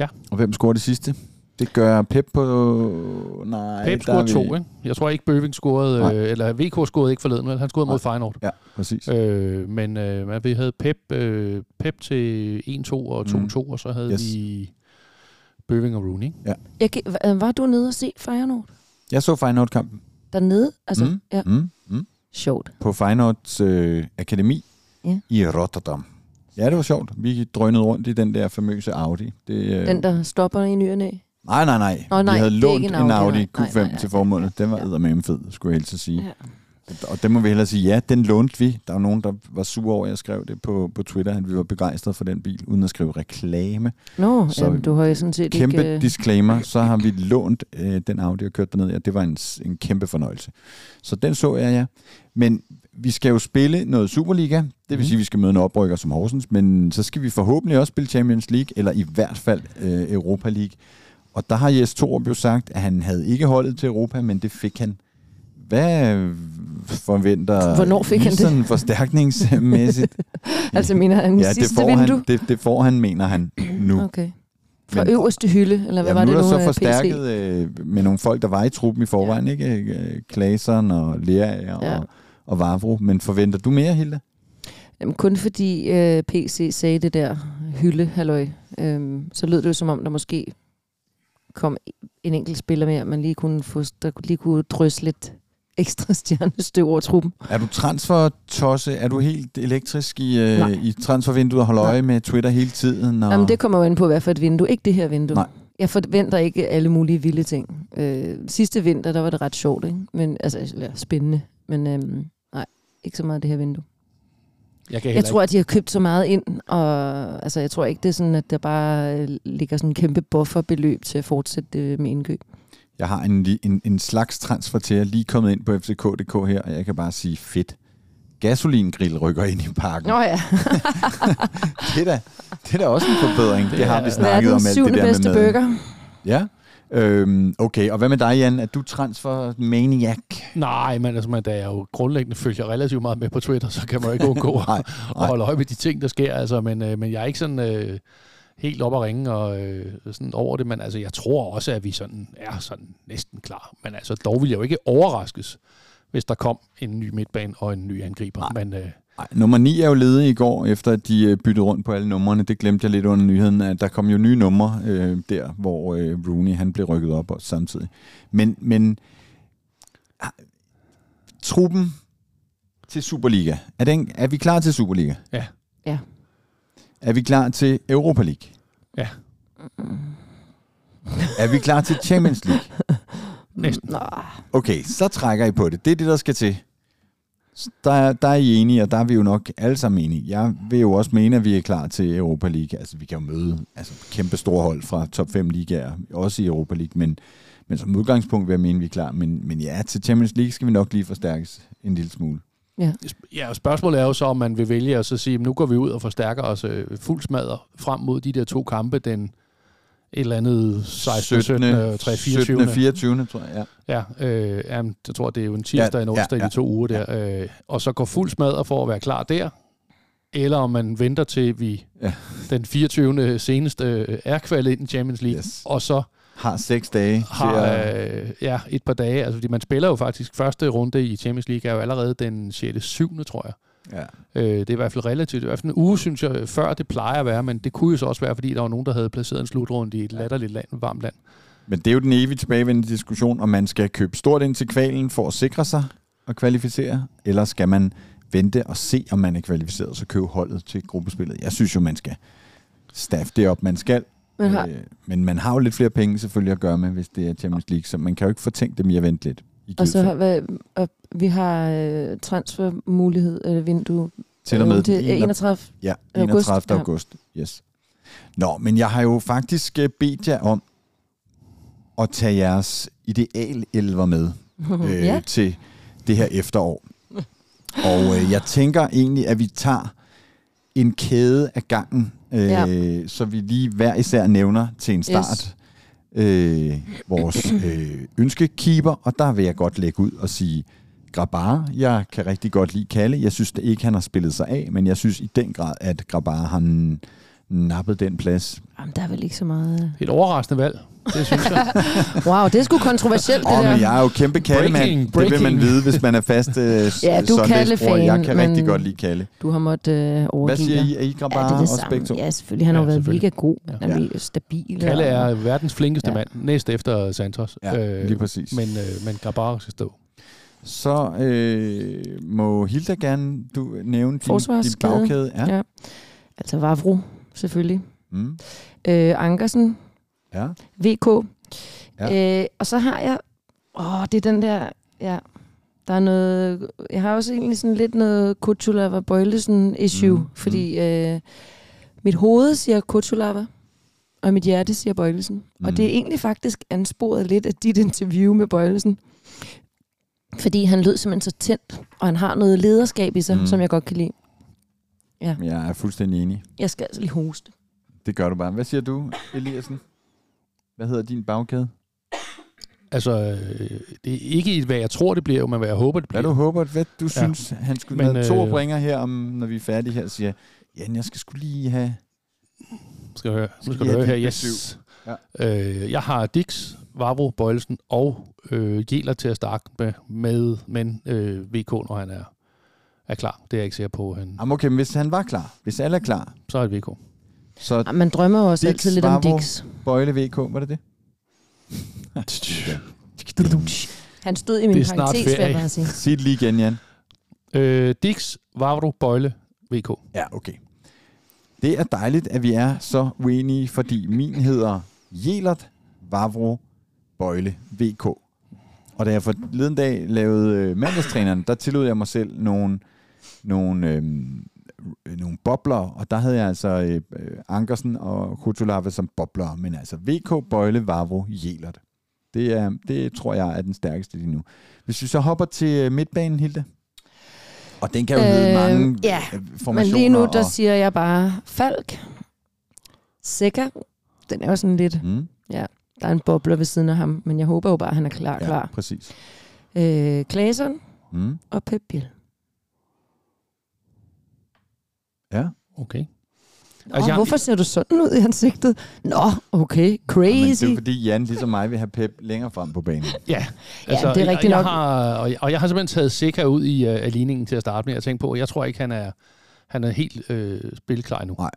Ja. Og hvem scorede det sidste? Det gør Pep på... Nej, Pep der scorede vi- to, ikke? Jeg tror ikke, Bøving scorede, Nej. øh, eller VK scorede ikke forleden, vel? Han scorede mod Nej. Feyenoord. Ja, præcis. Øh, men øh, hvad, vi havde Pep, øh, Pep til 1-2 og 2-2, Mm. og så havde Yes. vi Bøving og Rooney. ikke? Jeg, var du nede og se Feyenoord? Jeg så Feyenoord-kampen. Dernede? Altså, Mm. ja. Mm. Mm. Sjovt. På Feyenoords øh, akademi Ja. i Rotterdam. Ja, det var sjovt. Vi drønede rundt i den der famøse Audi. Det, øh, Den, der stopper i ny og næ. Nej, nej, nej. Nå, nej, vi havde lånt en en Audi, Audi, nej. Q5 Nej, nej, til formålet. Den var eddermame fed, skulle jeg helst sige. Ja. Og det må vi hellere sige, ja, den lånte vi. Der var nogen, der var sure over, at jeg skrev det på, på Twitter, at vi var begejstrede for den bil, uden at skrive reklame. Nå, Så jamen, du har jo sådan set Kæmpe ikke... øh, disclaimer, så har vi lånt øh, den Audi og kørt derned, ja, det var en, en kæmpe fornøjelse. Så den så jeg, ja. Men vi skal jo spille noget Superliga, det vil Mhm. sige, at vi skal møde en oprykker som Horsens, men så skal vi forhåbentlig også spille Champions League, eller i hvert fald øh, Europa League. Og der har Jes Torup jo sagt, at han havde ikke holdet til Europa, men det fik han. Hvad øh, forventer Hvornår fik han det? sådan forstærkningsmæssigt? <laughs> altså, mener han ja, det sidste får, vindue? han, det, det får han, mener han nu. Okay. Fra Men- øverste hylde, eller hvad Ja, var nu det er nu? der så øh, forstærket PC? øh, med nogle folk, der var i truppen i forvejen, ja. ikke? Øh, Klaseren og og, Ja. og Vavro. Men forventer du mere, Hilda? Jamen, kun fordi øh, PC sagde det der hylde, halløj, øhm, så lød det jo som om, der måske kom en enkelt spiller mere, man lige kunne få, der lige kunne drysse lidt ekstra stjernestøv over truppen. Er du transfer-tosse? Er du helt elektrisk i, øh, i transfervinduet og holder Nej. øje med Twitter hele tiden? Og... Jamen, det kommer jo ind på, hvad for et vindue. Ikke det her vindue. Nej. Jeg forventer ikke alle mulige vilde ting. Øh, sidste vinter, der var det ret sjovt, ikke? Men, altså, eller spændende. Men øhm, nej, ikke så meget det her vindue. Jeg, kan Jeg tror, at de har købt så meget ind, og altså, jeg tror ikke, det er sådan, at der bare øh, ligger sådan en kæmpe bufferbeløb til at fortsætte øh, med indkøb. Jeg har en, en, en slags transfer til jer, lige kommet ind på FCK.dk her, og jeg kan bare sige fedt. Gasolingrill rykker ind i parken. Nå ja, <laughs> Det, er da, det er da også en forbedring. Det, Det har er vi snakket om verdens alt det der bedste med maden. burger. Ja. Øhm, okay, og hvad med dig, Jan? Er du transfer maniac? Nej, men altså, man, da jeg jo grundlæggende følger relativt meget med på Twitter, så kan man jo ikke undgå <laughs> Nej, at holde øje med de ting, der sker. Altså, men, øh, men jeg er ikke sådan øh, helt op at ringe og, øh, sådan over det, men altså, jeg tror også, at vi sådan er sådan næsten klar. Men altså, dog vil jeg jo ikke overraskes, hvis der kom en ny midtbane og en ny angriber. Men øh, Ej, nummer 9 er jo ledig i går, efter at de øh, byttede rundt på alle numrene. Det glemte jeg lidt under nyheden, at der kom jo nye numre øh, der, hvor øh, Rooney han blev rykket op også samtidig. Men, men ah, truppen til Superliga, er, den, er vi klar til Superliga? Ja. Ja. Er vi klar til Europa League? Ja. Er vi klar til Champions League? Næsten. Okay, så trækker I på det. Det er det, der skal til. Der, er- der er I enige, og der er vi jo nok alle sammen enige. Jeg vil jo også mene, at vi er klar til Europa League. Altså, vi kan jo møde altså, kæmpe store hold fra top 5 ligaer, også i Europa League, men, men som udgangspunkt vil jeg mene, at vi er klar. Men, men ja, til Champions League skal vi nok lige forstærkes en lille smule. Ja, og spørgsmålet er jo så, om man vil vælge at så sige, at nu går vi ud og forstærker os øh, fuld smadret frem mod de der to kampe, den et eller andet 16, 17, 17 3, 24. 17. 24. tror jeg, ja. Ja, øh, jamen, jeg tror, det er jo en tirsdag og en Ja, onsdag ja, ja. i de to uger der. Øh, og så går fuld smadret for at være klar der, eller om man venter til vi Ja. den 24. seneste øh, er kvalet ind i Champions League, Yes. og så Har seks dage har at... øh, ja, et par dage. Altså, fordi man spiller jo faktisk første runde i Champions League, er jo allerede den 6. 7. tror jeg. Ja. Øh, det er i hvert fald relativt. I hvert fald en uge, synes jeg, før det plejer at være, men det kunne jo så også være, fordi der var nogen, der havde placeret en slutrunde i et latterligt land, varmt land. Men det er jo den evigt tilbagevendende diskussion, om man skal købe stort ind til kvalen for at sikre sig og kvalificere, eller skal man vente og se, om man er kvalificeret, og så købe holdet til gruppespillet. Jeg synes jo, man skal staffe det op, man skal. Men har, Øh, men man har jo lidt flere penge selvfølgelig at gøre med, hvis det er Champions League, så man kan jo ikke fortænke dem i at vente lidt. I og så har, hvad, og vi har øh, transfermulighed, eller vindue, til og med øh, til 31. Ja, August, 31. ja. august. Yes. Nå, men jeg har jo faktisk øh, bedt jer om at tage jeres ideal-elver med <laughs> øh, ja. til det her efterår. Og øh, jeg tænker egentlig, at vi tager en kæde af gangen øh, Ja. så vi lige hver især nævner til en start øh, vores øh, ønskekeeper, og der vil jeg godt lægge ud og sige Grabar. Jeg kan rigtig godt lide Kalle. Jeg synes det ikke, han har spillet sig af, men jeg synes i den grad, at Grabar har n- nappet den plads. Jamen, der er vel ikke så meget... Et overraskende valg, det synes jeg. <laughs> Wow, det er sgu kontroversielt, det Åh, der. men jeg er jo kæmpe Kalle-mand. Breaking, Det vil man vide, hvis man er fast øh, <laughs> Ja, du. Kalle-fan, Jeg kan rigtig godt lide Kalle. Du har måttet øh, overgive Hvad siger. I? Er I Grabar Ja, det er det også begge to? samme. Ja, selvfølgelig. Han har Ja, været mega god. Ja. Han er Ja. stabil. Kalle og- er verdens flinkeste Ja. mand, næst efter Santos. Ja, lige præcis. Men, øh, men Grabar skal stå. Så øh, må Hilda gerne du nævne din, din bagkæde. Ja. Ja. Altså Vavro, selvfølgelig. Mm. Øh, Ankersen, ja. VK. Ja. Øh, og så har jeg... Åh, det er den der... Ja, der er noget... Jeg har også egentlig sådan lidt noget Kutulava Bøjlesen issue, Mm, mm. fordi øh, mit hoved siger Kutulava, og mit hjerte siger Bøjlesen. Mm. Mm. Og det er egentlig faktisk ansporet lidt af dit interview med Bøjlesen. Fordi han lød simpelthen så tændt, og han har noget lederskab i sig, Mm. mm. som jeg godt kan lide. Jeg er fuldstændig enig. Jeg skal altså lige hoste. Det gør du bare. Hvad siger du, Eliassen? Hvad hedder din bagkæde? Altså, øh, det er ikke, hvad jeg tror, det bliver, men hvad jeg håber, det Hvad bliver. du håber, hvad du Ja. synes, han skulle Men, to øh, bringer her, om, når vi er færdige her, siger, Jan, jeg skal skulle lige have... Skal høre, nu Skal skal vi du have høre her. Yes. Ja. Øh, jeg har Dix, Vavro, Bøjelsen og øh, Jeler til at starte med, med men øh, VK, når han er, er klar. Det er jeg ikke sikker på. Han, Jamen okay, men hvis han var klar, hvis alle er klar, så er det VK. så Ej, Man drømmer jo også Dix, altid lidt om. Dix. Bøjle VK, var det det? <laughs> Han stod i min Det er snart parentes, vil jeg ferie. bare sige. <laughs> Sig det lige igen, Jan. Øh, Dix, Vavro, Bøjle, VK. Ja, okay. Det er dejligt, at vi er så uenige, fordi min hedder Jelert Vavro Bøjle VK. Og da jeg forleden dag lavede øh, mandagstræneren, der tillod jeg mig selv nogle, nogle, øh, nogle bobler, og der havde jeg altså øh, øh, Ankersen og Kutulave som bobler, men altså VK, Bøjle, Vavro, Jelert. Det, er, det tror jeg er den stærkeste lige nu. Hvis vi så hopper til øh, midtbanen, Hilde. Og den kan jo hedde Øh, mange ja, øh, Men formationer. lige nu, der og, siger jeg bare Falk. Sikker. Den er jo sådan lidt... mm, Der er en bobler ved siden af ham, men jeg håber jo bare, at han er klar. ja, klar. præcis. Øh, Klasen Mm, og Pep Biel. Ja. Okay. Nå, Altså, jeg- hvorfor ser du sådan ud i ansigtet? Nå, okay, Men crazy. det er fordi Jan, ligesom mig, vil have Pep længere frem på banen. <laughs> Ja, det er jeg, rigtigt jeg nok. Har, og, jeg, og jeg har simpelthen taget Sikker ud i uh, ligningen til at starte med. Jeg tænkte på, jeg tror ikke, han er, han er helt øh, spilklar nu. Nej.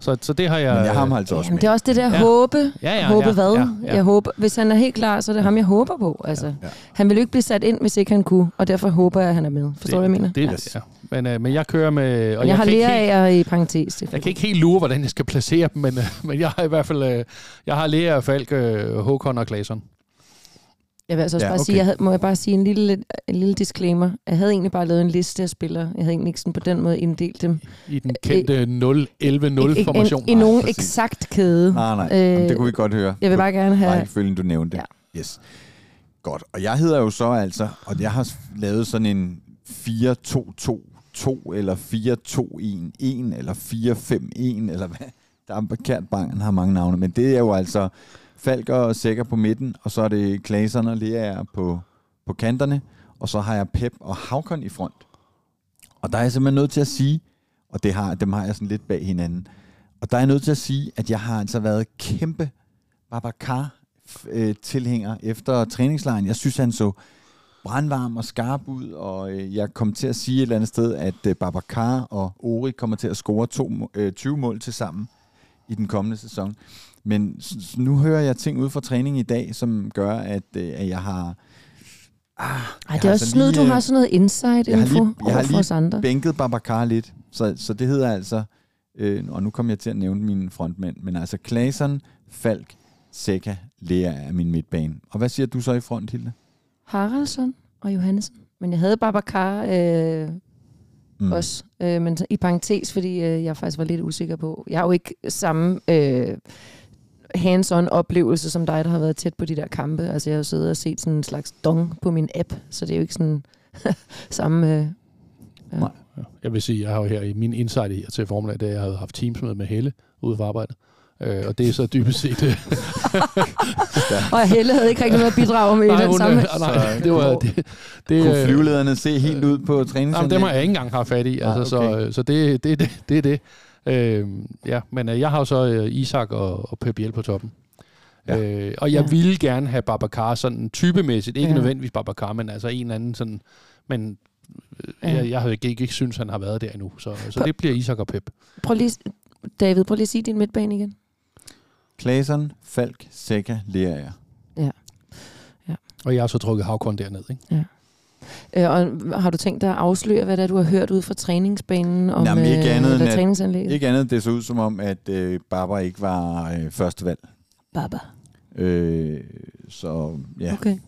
Så, så det har jeg... Men jeg har ham altså også Jamen, med. det er også det der Ja. håbe. Ja, ja, håbe ja, hvad? ja, ja. Jeg håber, hvis han er helt klar, så er det ham, jeg håber på. Altså, Ja, ja. Han vil jo ikke blive sat ind, hvis ikke han kunne, og derfor håber jeg, at han er med. Forstår du, hvad jeg mener? Det, ja. ja. Men, øh, men jeg kører med... Og jeg, jeg har lærer af i parentes. Det er jeg kan ikke helt lure, hvordan jeg skal placere dem, men, øh, men jeg har i hvert fald... Øh, jeg har Lea, Falk, øh, Håkon og Claesson. Jeg vil altså også Ja, bare okay. sige, jeg havde, må jeg bare sige en lille, en lille disclaimer. Jeg havde egentlig bare lavet en liste af spillere. Jeg havde egentlig ikke sådan på den måde inddelt dem. I den kendte 0-11-0-formation. I, i, i nogen præcis. eksakt kæde. Nej, nej. Øh, Jamen, det kunne vi godt høre. Jeg vil bare gerne have... Rækkefølgen, du nævnte. Ja. Yes. Godt. Og jeg hedder jo så altså, og jeg har lavet sådan en 4-2-2-2, eller 4-2-1-1, eller 4-5-1, eller hvad. Der er kært banken har mange navne, men det er jo altså Falker og Sækker på midten, og så er det Klaseren og Lea på, på kanterne, og så har jeg Pep og Havkon i front. Og der er jeg simpelthen nødt til at sige, og det har, dem har jeg sådan lidt bag hinanden, og der er jeg nødt til at sige, at jeg har altså været kæmpe Babacar-tilhænger øh, efter træningslejen. Jeg synes, han så brandvarm og skarp ud, og øh, jeg kom til at sige et eller andet sted, at øh, Babacar og Ori kommer til at score to, øh, 20 mål til sammen i den kommende sæson. Men nu hører jeg ting ud fra træning i dag, som gør, at, øh, at jeg har... Ah, Ej, det er også lige, du har sådan noget inside jeg har lige- jeg har over for lige os andre. bænket Babacar lidt. Så, så det hedder altså, øh, og nu kommer jeg til at nævne mine frontmænd, men altså Klaseren, Falk, Seca, Lea er min midtbane. Og hvad siger du så i front, Hilde? Haraldsson og Johannesen. Men jeg havde Babacar øh, mm. også, øh, men i parentes, fordi øh, jeg faktisk var lidt usikker på. Jeg har jo ikke samme øh, hands-on oplevelse som dig, der har været tæt på de der kampe. Altså jeg har jo siddet og set sådan en slags dong på min app, så det er jo ikke sådan <laughs> samme... Øh, ja. Nej. Ja. Jeg vil sige, jeg har jo her i min insight her til formiddag, da jeg havde haft teamsmøde med Helle, ude for arbejde. Øh, og det er så dybest set... Øh, <laughs> <laughs> Og Helle havde ikke rigtig noget at bidrage med i den hun, samme. øh, nej, det var... Det, det, Kunne øh, flyvelederne se helt ud på Jamen, træningsanlæg? dem har jeg ikke engang haft fat i, Ah, altså, okay. så, øh, så det, det, det, det er det. Øh, ja, men øh, jeg har jo så øh, Isak og, og Pep Biel på toppen. Ja. Ja. Øh, og jeg Ja. ja. ville gerne have Babacar sådan typemæssigt, ikke Ja. ja. nødvendigvis Babacar, men altså en anden sådan, men øh, Ja. jeg, jeg havde ikke, ikke, ikke synes, han har været der endnu, så, så det bliver Isak og Pep. Prøv lige, David, prøv lige at sige din midtbane igen. Klaseren, Falk, Sækker, Lerager. Og jeg har så trukket Havkorn derned, ikke? Øh, og har du tænkt dig at afsløre, hvad det er, du har hørt ud fra træningsbanen om Jamen, ikke øh, andet eller træningsanlægget? Ikke andet, det så ud som om, at øh, Barbara ikke var øh, første valg. Baba. Øh, så ja. Okay.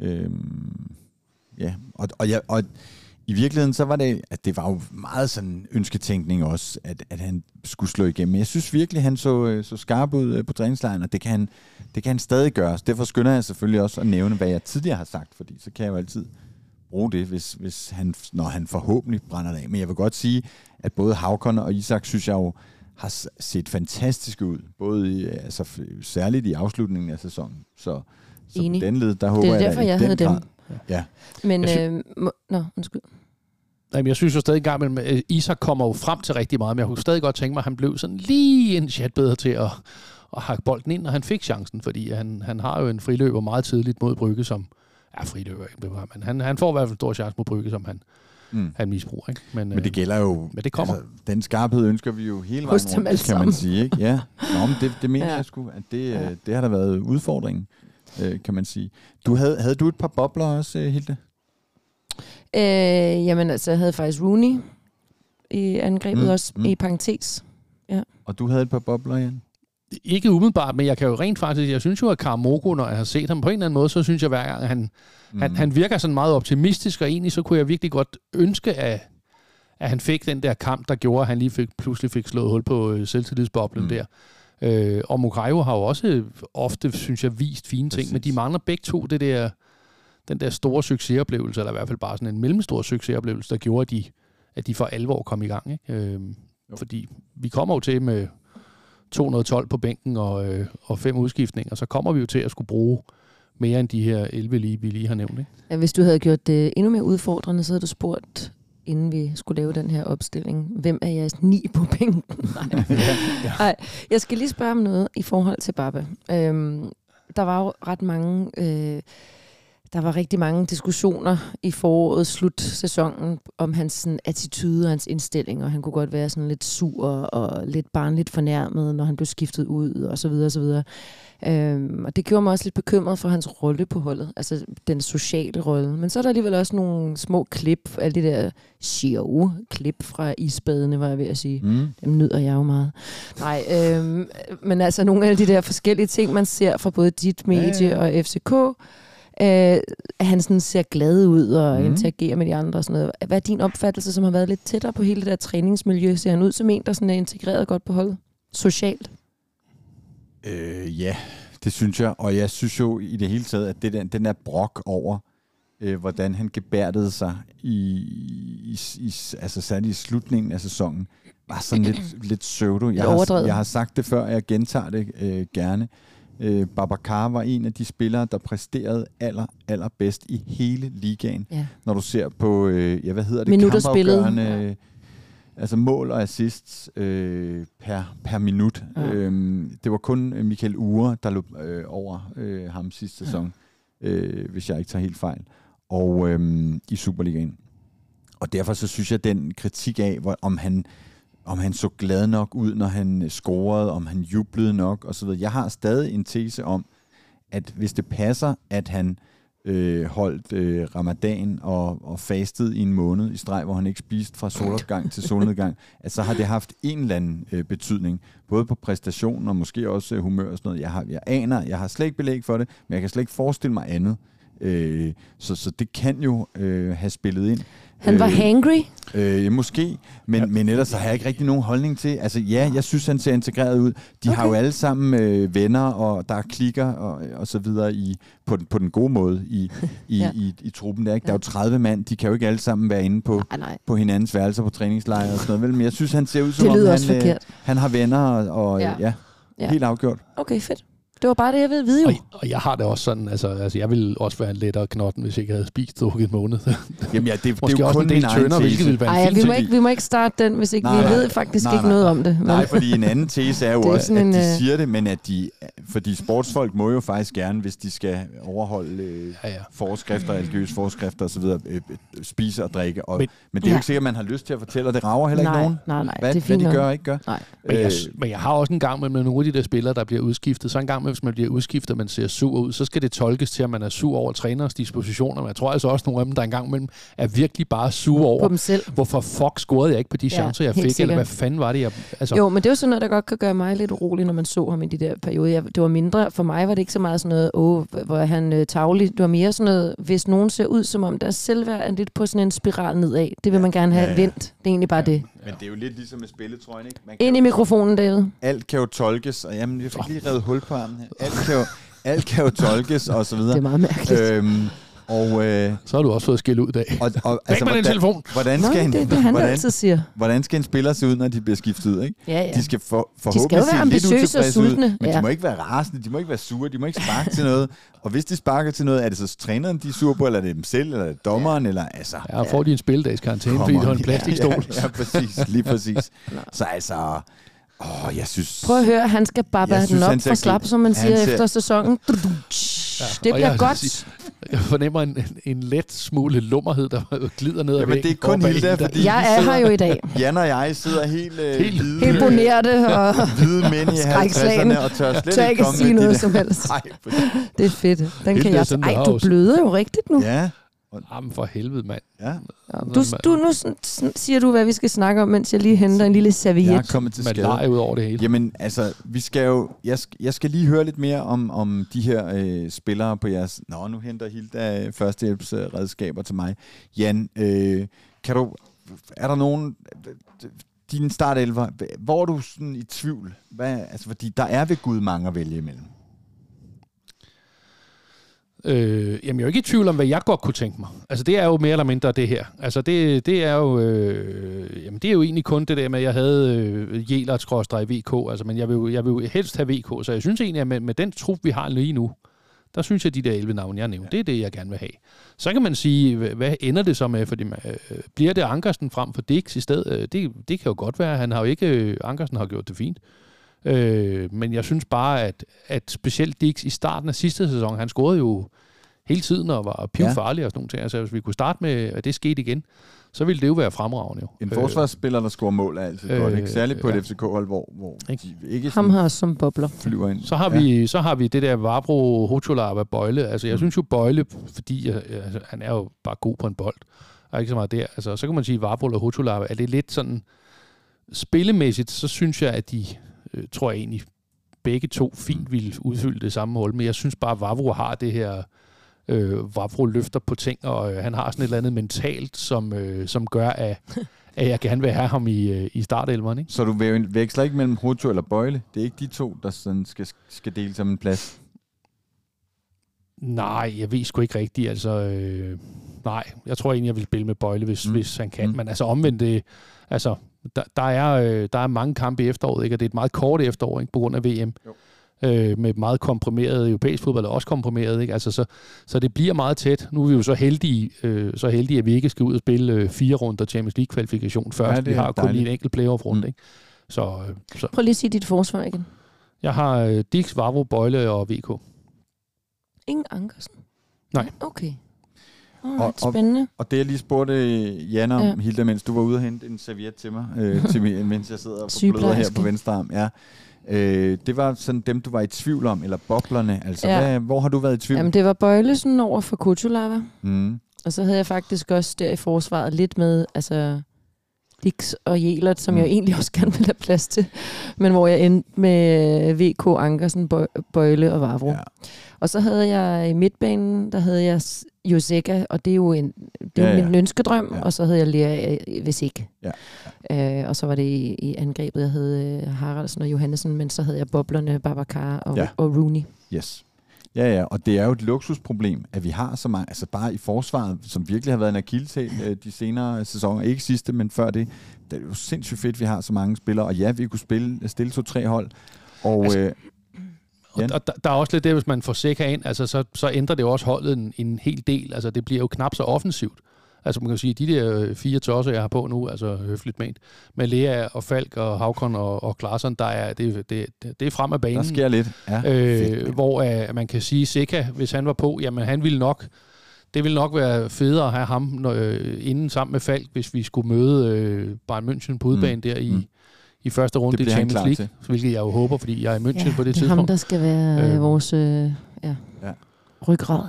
Øhm, ja, og, og, ja, og i virkeligheden så var det, at det var jo meget sådan ønsketænkning også, at, at han skulle slå igennem. Men jeg synes virkelig, han så, øh, så skarp ud øh, på træningslejren, og det kan, han, det kan han stadig gøre. Så derfor skynder jeg selvfølgelig også at nævne, hvad jeg tidligere har sagt, fordi så kan jeg jo altid bruge det, hvis, hvis han, når han forhåbentlig brænder det af. Men jeg vil godt sige, at både Havkon og Isak, synes jeg jo, har set fantastiske ud. Både i, altså, særligt i afslutningen af sæsonen. Så, så Enig. den led, der håber Det er jeg derfor, jeg den havde dem. grad- Ja. Men, Jeg sy- øh, må, nå, undskyld. Jamen, jeg synes jo stadig engang, men øh, Isak kommer jo frem til rigtig meget, men jeg kunne stadig godt tænke mig, at han blev sådan lige en chat bedre til at, at hakke bolden ind, når han fik chancen, fordi han, han har jo en friløber meget tidligt mod Brygge, som er friløber, men han, han får i hvert fald en stor chance mod Brygge, som han, Mm. han misbruger. Ikke? Men, Men det øh, gælder jo... men det kommer. Altså, den skarphed ønsker vi jo hele vejen rundt, kan man sammen. sige. Ikke? Ja, Nå, men det, det mener Ja. jeg sgu, at det, Ja. ja. det har der været udfordringen, øh, kan man sige. Du havde, havde du et par bobler også, øh, Hilde? Øh, jamen altså, jeg havde faktisk Rooney i angrebet Mm, også, mm. i parentes. Og du havde et par bobler, Jan? Ikke umiddelbart, men jeg kan jo rent faktisk, jeg synes jo, at Karamoko, når jeg har set ham på en eller anden måde, så synes jeg hver gang, han, mm. Han, han virker sådan meget optimistisk, og egentlig så kunne jeg virkelig godt ønske, at, at han fik den der kamp, der gjorde, at han lige fik, pludselig fik slået hul på øh, selvtillidsboblen Mm. der. Øh, og Mugrayo har jo også ofte, synes jeg, vist fine ting, Præcis. men de mangler begge to det der, den der store succesoplevelse, eller i hvert fald bare sådan en mellemstor succesoplevelse, der gjorde, at de, at de for alvor kom i gang. Ikke? Øh, Jo. fordi vi kommer jo til med 212 på bænken og, øh, og fem udskiftninger, så kommer vi jo til at skulle bruge mere end de her 11 lige, vi lige har nævnt. Ikke? Ja, hvis du havde gjort det endnu mere udfordrende, så havde du spurgt, inden vi skulle lave den her opstilling, hvem er jeres ni på bænken? <laughs> Nej. Nej, jeg skal lige spørge om noget i forhold til Baba. Øhm, der var jo ret mange... Øh, der var rigtig mange diskussioner i foråret, slutsæsonen, om hans sådan, attitude og hans indstilling, og han kunne godt være sådan lidt sur og lidt barnligt fornærmet, når han blev skiftet ud, og så videre, og så videre. Øhm, og det gjorde mig også lidt bekymret for hans rolle på holdet, altså den sociale rolle. Men så er der alligevel også nogle små klip, alle de der sjove klip fra isbadene, var jeg ved at sige. Mm. Dem nyder jeg jo meget. Nej, øhm, men altså nogle af de der forskellige ting, man ser fra både dit medie Ja, ja. og FCK, øh, at han sådan ser glad ud og mm. interagerer med de andre og sådan noget. Hvad er din opfattelse, som har været lidt tættere på hele det der træningsmiljø? Ser han ud som en, der sådan er integreret godt på holdet? Socialt? Øh, ja, det synes jeg. Og jeg synes jo i det hele taget, at det der, den der brok over, øh, hvordan han gebærdede sig i, i, i, altså særligt i slutningen af sæsonen, var sådan lidt, lidt pseudo. Jeg har, jeg har sagt det før, og jeg gentager det øh, gerne. Øh, Babacar var en af de spillere, der præsterede aller, allerbedst i hele ligaen. Ja. Når du ser på, øh, ja, hvad hedder det? Minutter kampafgørende, øh, Altså mål og assists øh, per, per minut. Ja. Ja. Øhm, det var kun øh, Michael Ure, der løb øh, over øh, ham sidste sæson, øh, hvis jeg ikke tager helt fejl, og øh, i Superligaen. Og derfor så synes jeg, den kritik af, hvor, om han om han så glad nok ud, når han øh, scorede, om han jublede nok osv. Jeg har stadig en tese om, at hvis det passer, at han øh, holdt øh, ramadan og, og fastet i en måned i streg, hvor han ikke spiste fra solopgang til solnedgang, <laughs> at så har det haft en eller anden øh, betydning, både på præstationen og måske også øh, humør og sådan noget. Jeg, har, jeg aner, jeg har slet ikke belæg for det, men jeg kan slet ikke forestille mig andet, Øh, så, så det kan jo øh, have spillet ind. Han var Øh, hangry. Øh, måske, men, ja. men ellers så har jeg ikke rigtig nogen holdning til. Altså ja, jeg synes, han ser integreret ud. De okay. har jo alle sammen øh, venner, og der er klikker og, og så videre i, på, den, på den gode måde i, <laughs> i, Ja. ja. i, i truppen. Der, ikke? der er jo 30 mand, de kan jo ikke alle sammen være inde på, Nej, nej. på hinandens værelser på træningslejre og sådan noget. Vel? Men jeg synes, han ser ud som Det om, han, forkert. han har venner, og, og Ja. ja. Ja, Ja. helt afgjort. Okay, fedt. Det var bare det, jeg ville vide jo. Og, og jeg har det også sådan, altså, altså jeg ville også være en lettere knotten, hvis jeg ikke havde spist drukket en måned. <laughs> Jamen ja, det, det er jo også kun en del tønder, hvilket ville være Ej, en vi må, ikke, vi må ikke starte den, hvis ikke Nej, vi nej. ved faktisk Nej, ikke nej. noget om det. Men, Nej, fordi en anden tese er <laughs> jo er at en, de øh, siger det, men at de, fordi sportsfolk må jo faktisk gerne, hvis de skal overholde øh, Ja, ja. forskrifter, religiøse forskrifter osv., øh, øh, spise og drikke. Og, men, Men- det er jo Ja. ikke sikkert, at man har lyst til at fortælle, og det rager heller ikke Nej, nogen. nej, nej, Hvad, det er hvad de gør og ikke gør. Nej. Men jeg, Øh, men jeg har også en gang med nogle af de der spillere, der bliver udskiftet. Så en gang med, hvis man bliver udskiftet, og man ser sur ud, så skal det tolkes til, at man er sur over træners dispositioner. Men jeg tror altså også, nogle af dem, der engang imellem er virkelig bare sure på over, dem selv. hvorfor fuck scorede jeg ikke på de Ja, chancer, jeg fik, eller hvad fanden var det, jeg... Altså, Jo, men det er jo sådan noget, der godt kan gøre mig lidt urolig, når man så ham i de der perioder. Jeg, det var mindre, for mig var det ikke så meget sådan noget, åh, hvor er han øh, tavlig. Det var mere sådan noget, hvis nogen ser ud, som om deres selvværd er lidt på sådan en spiral nedad. Det vil man gerne have Ja, ja. vendt. Det er egentlig bare det. Men det er jo lidt ligesom med spilletrøjen, ikke? Man kan Ind i jo- mikrofonen, David. Alt kan jo tolkes, og jamen, jeg fik lige revet hul på armen her. Alt kan jo, alt kan jo tolkes, og så Det er videre. meget mærkeligt. Øhm, og, øh, så har du også fået skæld ud i dag. og, og den hvordan, telefon! hvordan, Nå, skal en, det det, han hvordan, altid siger. hvordan skal en spiller se ud, når de bliver skiftet ud, ikke? Ja, ja. De skal for, skal forhåbentlig jo være se lidt ambitiøse og utilfredse ud, sultne, men ja. de må ikke være rasende, de må ikke være sure, de må ikke sparke til noget. Og hvis de sparker til noget, er det så træneren, de er sure på, eller er det dem selv, eller er det dommeren, eller altså... Ja, får de en spildags karantæne, fordi du har en plastikstol. Ja, <laughs> ja, ja, præcis, lige præcis. Så altså... Åh, jeg synes... Prøv at høre, han skal bare synes, den op ser for slap, gl- som man siger ser- efter sæsonen. Ja, Det bliver jeg- godt. Jeg fornemmer en, en, en let smule lummerhed, der <laughs> glider ned ad Jamen, det er væggen kun Hilda, Hilda. fordi Jeg er her jo i dag. Jan og jeg sidder helt, øh, Helt- hvide, Helt bonerte <laughs> og hvide mænd i skrækslagne. 50'erne og tør slet tør ikke ikke komme sige med de noget der- som helst. <laughs> Nej, Det er fedt. Den Helt kan jeg... det Ej, du også. bløder jo rigtigt nu. ja, Jamen for helvede, mand. ja. Du, du, nu siger du, hvad vi skal snakke om, mens jeg lige henter en lille Jeg er serviet. kommet til Man skade. leger ud over det hele. Jamen, altså, vi skal jo... Jeg skal, jeg skal lige høre lidt mere om, om de her øh, spillere på jeres... Nå, nu henter Hilda øh, førstehjælpsredskaber til mig. Jan, øh, kan du... Er der nogen... Dine startelver, hvor er du sådan i tvivl? Hvad, altså, fordi der er ved Gud mange at vælge imellem. Øh, jamen, jeg er jo ikke i tvivl om, hvad jeg godt kunne tænke mig. Altså, det er jo mere eller mindre det her. Altså, det, det er jo... Øh, jamen, det er jo egentlig kun det der med, at jeg havde øh, Jelert i VK. Altså, men jeg vil, jeg vil jo helst have VK, så jeg synes egentlig, at med, med den trup, vi har lige nu, der synes jeg, at de der 11 navne, jeg nævnte, det er det, jeg gerne vil have. Så kan man sige, hvad, ender det så med? Fordi, øh, bliver det Ankersen frem for Dix i stedet? Øh, det, det kan jo godt være. Han har jo ikke... Øh, Ankersen har gjort det fint. Øh, men jeg synes bare, at, at specielt Dix i starten af sidste sæson, han scorede jo hele tiden og var pivfarlig og sådan nogle ting. Altså, hvis vi kunne starte med, at det skete igen, så ville det jo være fremragende. Jo. En forsvarsspiller, der scorer mål, er altid øh, godt. øh, Ikke? Særligt på ja. et FCK-hold, hvor, hvor Ikke? de ikke Ham sådan har som bobler. flyver ind. Så har, vi, så har vi det der Vabro Hotolava Bøjle. Altså, jeg synes jo Bøjle, fordi jeg, altså, han er jo bare god på en bold, og ikke så meget der. Altså, så kan man sige, Vabro og Hotolava, er det lidt sådan spillemæssigt, så synes jeg, at de, øh, tror jeg egentlig, begge to fint ville udfylde det samme hold, men jeg synes bare, at Vavro har det her, øh, Vavro løfter på ting, og øh, han har sådan et eller andet mentalt, som, øh, som gør, at, <laughs> at jeg gerne vil have ham i, øh, i startelveren. Ikke? Så du veksler ikke mellem Hoto eller Bøjle? Det er ikke de to, der sådan skal, skal dele som en plads? Nej, jeg ved sgu ikke rigtigt. Altså, øh, nej, jeg tror egentlig, jeg vil spille med Bøjle, hvis, Mm. hvis han kan. Mm. Men altså omvendt, det, altså, der, der, er, øh, der er mange kampe i efteråret, ikke? og det er et meget kort efterår ikke? på grund af VM. Jo. Øh, med meget komprimeret europæisk fodbold, er også komprimeret. Ikke? Altså, så, så det bliver meget tæt. Nu er vi jo så heldige, øh, så heldige at vi ikke skal ud og spille øh, fire runder Champions League-kvalifikation først. Ja, vi har kun lige en enkelt playoff-runde. Mm. Ikke? Så, øh, så Prøv lige at sige dit forsvar igen. jeg har øh, Dix, Vavro, Bøjle og VK. Ingen Ankersen? Nej. Okay. Og- Alright, og- spændende. Og det jeg lige spurgte Jan om, Ja. Hilda, mens du var ude og hente en serviet til mig, øh, til, mig, <laughs> mens jeg sidder og bløder her på venstre arm. Ja. Øh, det var sådan dem, du var i tvivl om, eller boblerne. Altså, Ja. hvad, hvor har du været i tvivl? Jamen, det var Bøjlesen over for Kutulava. mm. Og så havde jeg faktisk også der i forsvaret lidt med, altså... Dix og Jelert, som Mm. jeg egentlig også gerne ville have plads til, men hvor jeg endte med VK, Ankersen, Bø- Bøjle og Vavro. Ja. Og så havde jeg i midtbanen, der havde jeg Joseka, og det er jo, en, det er Ja, ja, ja. min ønskedrøm, Ja. ja. og så havde jeg Lea øh, hvis ikke. Ja, Øh, og så var det i, i angrebet, jeg havde øh, Haraldsen og Johannesen, men så havde jeg boblerne, Babacar og, Ja. ja. og Rooney. Yes. Ja, ja, og det er jo et luksusproblem, at vi har så mange, altså bare i forsvaret, som virkelig har været en akilleshæl øh, de senere sæsoner, ikke sidste, men før det, det er jo sindssygt fedt, at vi har så mange spillere, og ja, vi kunne spille, stille to-tre hold, og Altså, øh? Og, og der, der er også lidt det, hvis man får Seca ind, altså, så, så ændrer det jo også holdet en, en hel del. Altså, det bliver jo knap så offensivt. Altså, man kan sige, de der øh, fire tosser, jeg har på nu, altså høfligt ment, med Lea og Falk og Havkon og, og Klaarsson, der er, det, det, det, er frem af banen. der sker lidt. Ja, øh, hvor uh, man kan sige, Seca, hvis han var på, jamen han ville nok, det ville nok være federe at have ham når, øh, inden sammen med Falk, hvis vi skulle møde øh, Bayern München på udebane mm. der i, Mm. I første runde Det i Champions League, hvilket jeg jo håber, fordi jeg er i München Ja, på det, det er tidspunkt. ham, der skal være Øh. vores øh, ja, Ja. ja. ryggrad.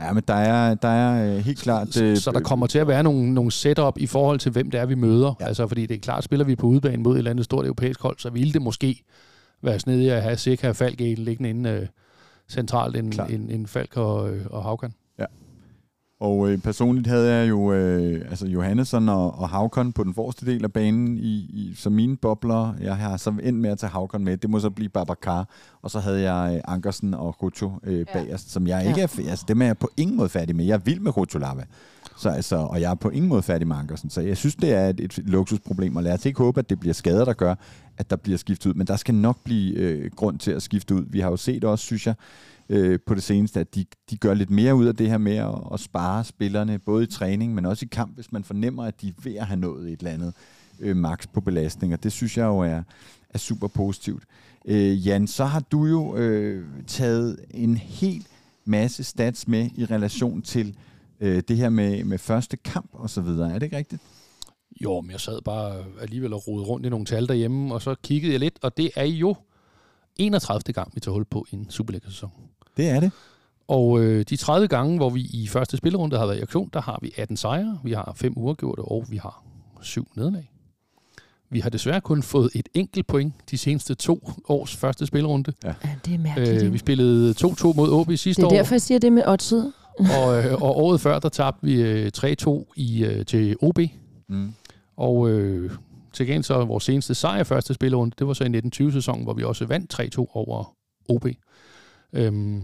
Ja, men der er, der er øh, helt klart... Så, øh, så der kommer til at være nogle, nogle setup i forhold til, hvem det er, vi møder. Ja. Ja. Altså, fordi det er klart, spiller vi på udebane mod et eller andet stort europæisk hold, så ville det måske være snedigt at have Seca og Falk liggende inde øh, centralt en, en, en Falk og, øh, og Havkan. Og øh, personligt havde jeg jo øh, altså Johannesson og, og Havkon på den forreste del af banen i, i, som mine bobler. Jeg har så endt med at tage Havkon med. Det må så blive Babacar. Og så havde jeg øh, Ankersen og Rucho øh, Ja. bagerst, som jeg ikke er... f- Altså, dem er jeg på ingen måde færdig med. Jeg er vild med Rucho Lava. Så, altså, og jeg er på ingen måde færdig med Ankersen. Så jeg synes, det er et, et luksusproblem. Og lad os ikke håbe, at det bliver skader, der gør, at der bliver skiftet ud. Men der skal nok blive øh, grund til at skifte ud. Vi har jo set også, synes jeg, øh, på det seneste, at de, de gør lidt mere ud af det her med at, at spare spillerne, både i træning, men også i kamp, hvis man fornemmer, at de er ved at have nået et eller andet øh, max på belastning, og det synes jeg jo er, er super positivt. Øh, Jan, så har du jo øh, taget en hel masse stats med i relation til øh, det her med, med første kamp og så videre. Er det ikke rigtigt? Jo, men jeg sad bare alligevel og rodede rundt i nogle tal derhjemme, og så kiggede jeg lidt, og det er jo 31. gang, vi tager hul på en Superliga-sæson. Det er det. Og øh, de 30 gange, hvor vi i første spillerunde har været i aktion, der har vi 18 sejre, vi har 5 uafgjorte, og vi har 7 nederlag. Vi har desværre kun fået et enkelt point de seneste to års første spillerunde. Ja, det er mærkeligt. Øh, vi spillede 2-2 mod OB sidste det er år, derfor, jeg siger det med oddset. <laughs> og, øh, og året før, der tabte vi øh, 3-2 i, øh, til OB. Mm. Og øh, til gengæld så vores seneste sejr i første spillerunde, det var så i 1920-sæsonen, hvor vi også vandt 3-2 over OB. Øhm,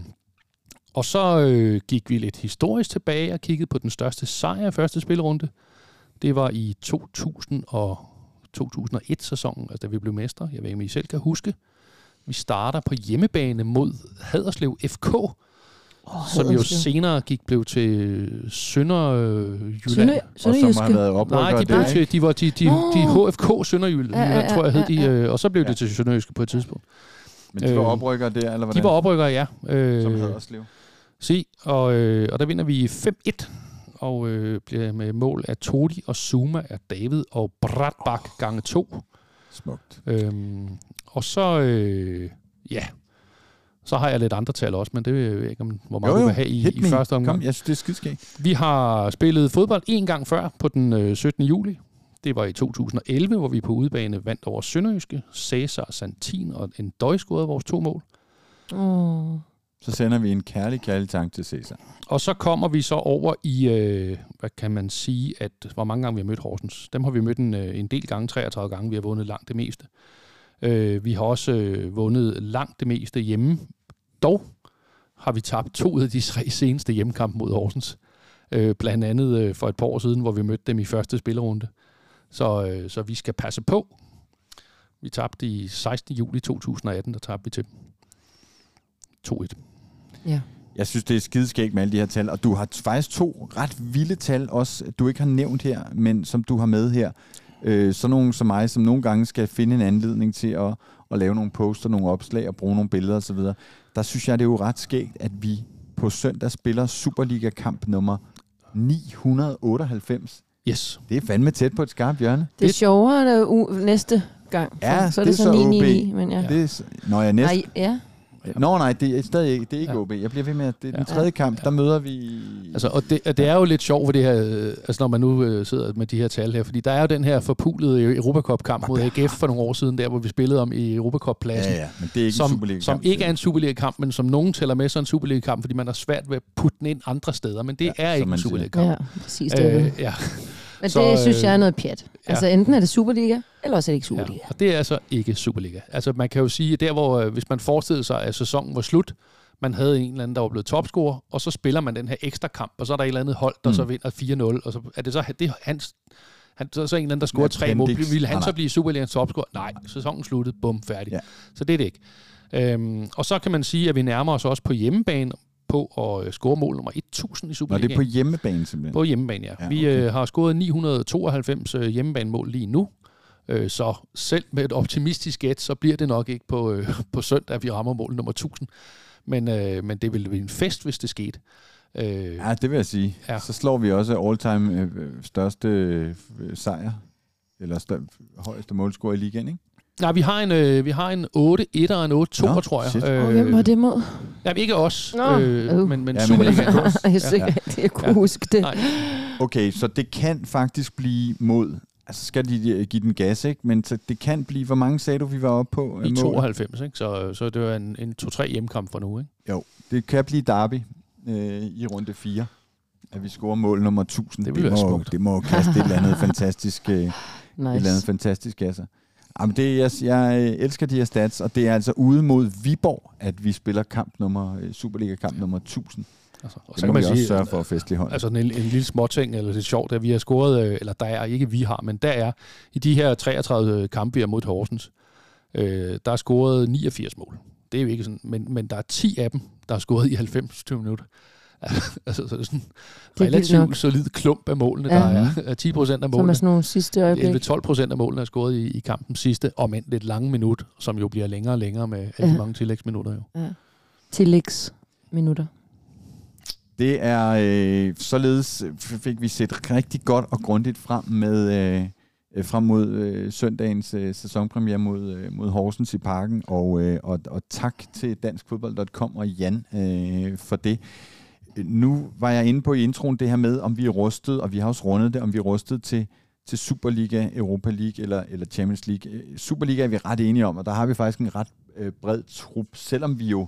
og så øh, gik vi lidt historisk tilbage og kiggede på den største sejr i første spillerunde. Det var i 2000 og 2001-sæsonen, altså da vi blev mestre. Jeg ved ikke, om I selv kan huske. Vi starter på hjemmebane mod Haderslev FK, Oh, som jo senere gik blev til Sønderjylland. Sønder, Og som har Sønderjyske. været oprykker. Nej, de blev der, til, de var de, de, de Nå. HFK Sønderjylland, Ja, ja, ja, tror jeg hed de, ja, ja. øh, og så blev Ja. det til Sønderjyske på et tidspunkt. Men de var øh, oprykker der, eller hvordan? De var oprykkere, ja. Som Øh, Haderslev. se, og, øh, og der vinder vi 5-1, og øh, bliver med mål af Todi og Zuma af David og Bratbak gange 2. Smukt. Øhm, og så, øh, ja, så har jeg lidt andre tal også, men det ved jeg ikke, om, hvor meget du vil have i, i første omgang. Kom, jeg synes, det er skidskægt. Vi har spillet fodbold en gang før på den øh, 17. juli. Det var i 2011, hvor vi på udebane vandt over Sønderjyske. Cæsar, Santin og en døj scorede vores to mål. Oh. Så sender vi en kærlig, kærlig tanke til Cæsar. Og så kommer vi så over i, øh, hvad kan man sige, at hvor mange gange vi har mødt Horsens. Dem har vi mødt en, øh, en del gange, 33 gange. Vi har vundet langt det meste. Øh, vi har også øh, vundet langt det meste hjemme. Dog har vi tabt to af de tre seneste hjemmekampe mod Horsens. Øh, blandt andet øh, for et par år siden, hvor vi mødte dem i første spillerunde. Så, øh, så vi skal passe på. Vi tabte i 16. juli 2018, der tabte vi til dem. 2-1. Ja. Jeg synes, det er skideskægt med alle de her tal, og du har faktisk to ret vilde tal også, du ikke har nævnt her, men som du har med her. Øh, så nogen som mig, som nogle gange skal finde en anledning til at, at lave nogle poster, nogle opslag og bruge nogle billeder osv. Der synes jeg, det er jo ret skægt, at vi på søndag spiller Superliga-kamp nummer 998. Yes. Det er fandme tæt på et skarpt hjørne. Det er sjovere der u- næste gang. Ja, så er det det er så så 9 OB. 9 men ja. Ja. Det er, når jeg næste... Nej, ja. Nå nej, det er stadig ikke, det er ikke Ja. OB. Jeg bliver ved med, at det er den Ja. tredje kamp, der møder vi... Altså, og det, og det er jo lidt sjovt for det her, øh, altså når man nu øh, sidder med de her tal her, fordi der er jo den her forpulede Europacup-kamp mod AGF for nogle år siden, der hvor vi spillede om i Europacup-pladsen. Ja, ja, men det er ikke en som, Superliga som ikke er en Superliga-kamp, men som nogen tæller med som en Superliga-kamp, fordi man har svært ved at putte den ind andre steder, men det Ja, ja, er ikke en. Superliga-kamp. Ja, præcis det. Øh, ja, Men så, det synes øh, jeg er noget pjat. Altså enten er det Superliga, eller også er det ikke Superliga. ja, og det er altså ikke Superliga. Altså man kan jo sige, at der hvor, øh, hvis man forestillede sig, at sæsonen var slut, man havde en eller anden, der var blevet topscorer, og så spiller man den her ekstra kamp, og så er der et eller andet hold, der Mm. så vinder 4-0, og så er det så det er hans, han, så, så en eller anden, der scorer tre mål. Ville han Nej, så nej. blive Superligaens topscorer? Nej, sæsonen sluttede, bum, færdig. Ja. Så det er det ikke. Øhm, og så kan man sige, at vi nærmer os også på hjemmebane på at øh, score mål nummer 1000 i Superligaen. det er på hjemmebane simpelthen. På hjemmebane, ja. Ja, ja Vi okay. øh, har scoret 992 øh, hjemmebanemål lige nu. Øh, så selv med et optimistisk gæt, så bliver det nok ikke på, øh, <laughs> på søndag, at vi rammer mål nummer 1000. Men, øh, men det ville blive en fest, hvis det skete. Øh, Ja, det vil jeg sige. Ja. Så slår vi også all-time øh, største øh, sejr, eller stør- højeste målscore i ligaen, ikke? Nej, vi har en, øh, vi har en 8 1 og en 8 2 Nå, tror jeg. shit. Og hvem var det mod? Jamen, ikke os, Nå, øh, øh. men, men Ja, men Superligaen. Jeg <laughs> synes ikke, at jeg kunne Ja. huske det. Nej. Okay, så det kan faktisk blive mod... Altså skal de øh, give den gas, ikke? Men så det kan blive... Hvor mange sagde du, vi var oppe på? øh, I mål? 92, ikke? Så, så det var en, en 2-3 hjemmekamp for nu. Ikke? Jo, det kan blive derby øh, i runde 4. At vi scorer mål nummer 1000. Det ville må, smukt. Det må kaste et eller andet fantastisk... Øh, Nice. Et eller andet fantastisk gasser. Jamen det, jeg, jeg øh, elsker de her stats, og det er altså ude mod Viborg, at vi spiller kamp nummer, øh, Superliga-kamp nummer 1000. Altså, og Det så kan man vi også sige, sørge for at festlige hold. Altså en, en lille småting, eller lidt sjovt, at vi har scoret, øh, eller der er ikke vi har, men der er i de her 33 kampe, vi har mod Horsens, øh, der er scoret 89 mål. Det er jo ikke sådan, men, men der er 10 af dem, der er scoret i 90 minutter. <laughs> altså, så det er sådan en Det er relativt solid klump af målene, Ja. der er, er 10 procent af Som er målene. sådan nogle sidste øjeblik. 11-12 procent af målene er scoret i, i kampen sidste, om end lidt lange minut, som jo bliver længere og længere med alle de Ja. mange tillægsminutter. Jo. Tillægsminutter. Det er øh, således øh, fik vi set rigtig godt og grundigt frem med øh, øh, frem mod øh, søndagens øh, sæsonpremiere mod, øh, mod Horsens i parken og, øh, og, og tak til danskfodbold.com og Jan øh, for det. Øh, nu var jeg inde på i introen det her med, om vi er rustet, og vi har også rundet det, om vi er rustet til, til Superliga, Europa League eller, eller Champions League. Øh, Superliga er vi ret enige om, og der har vi faktisk en ret øh, bred trup, selvom vi jo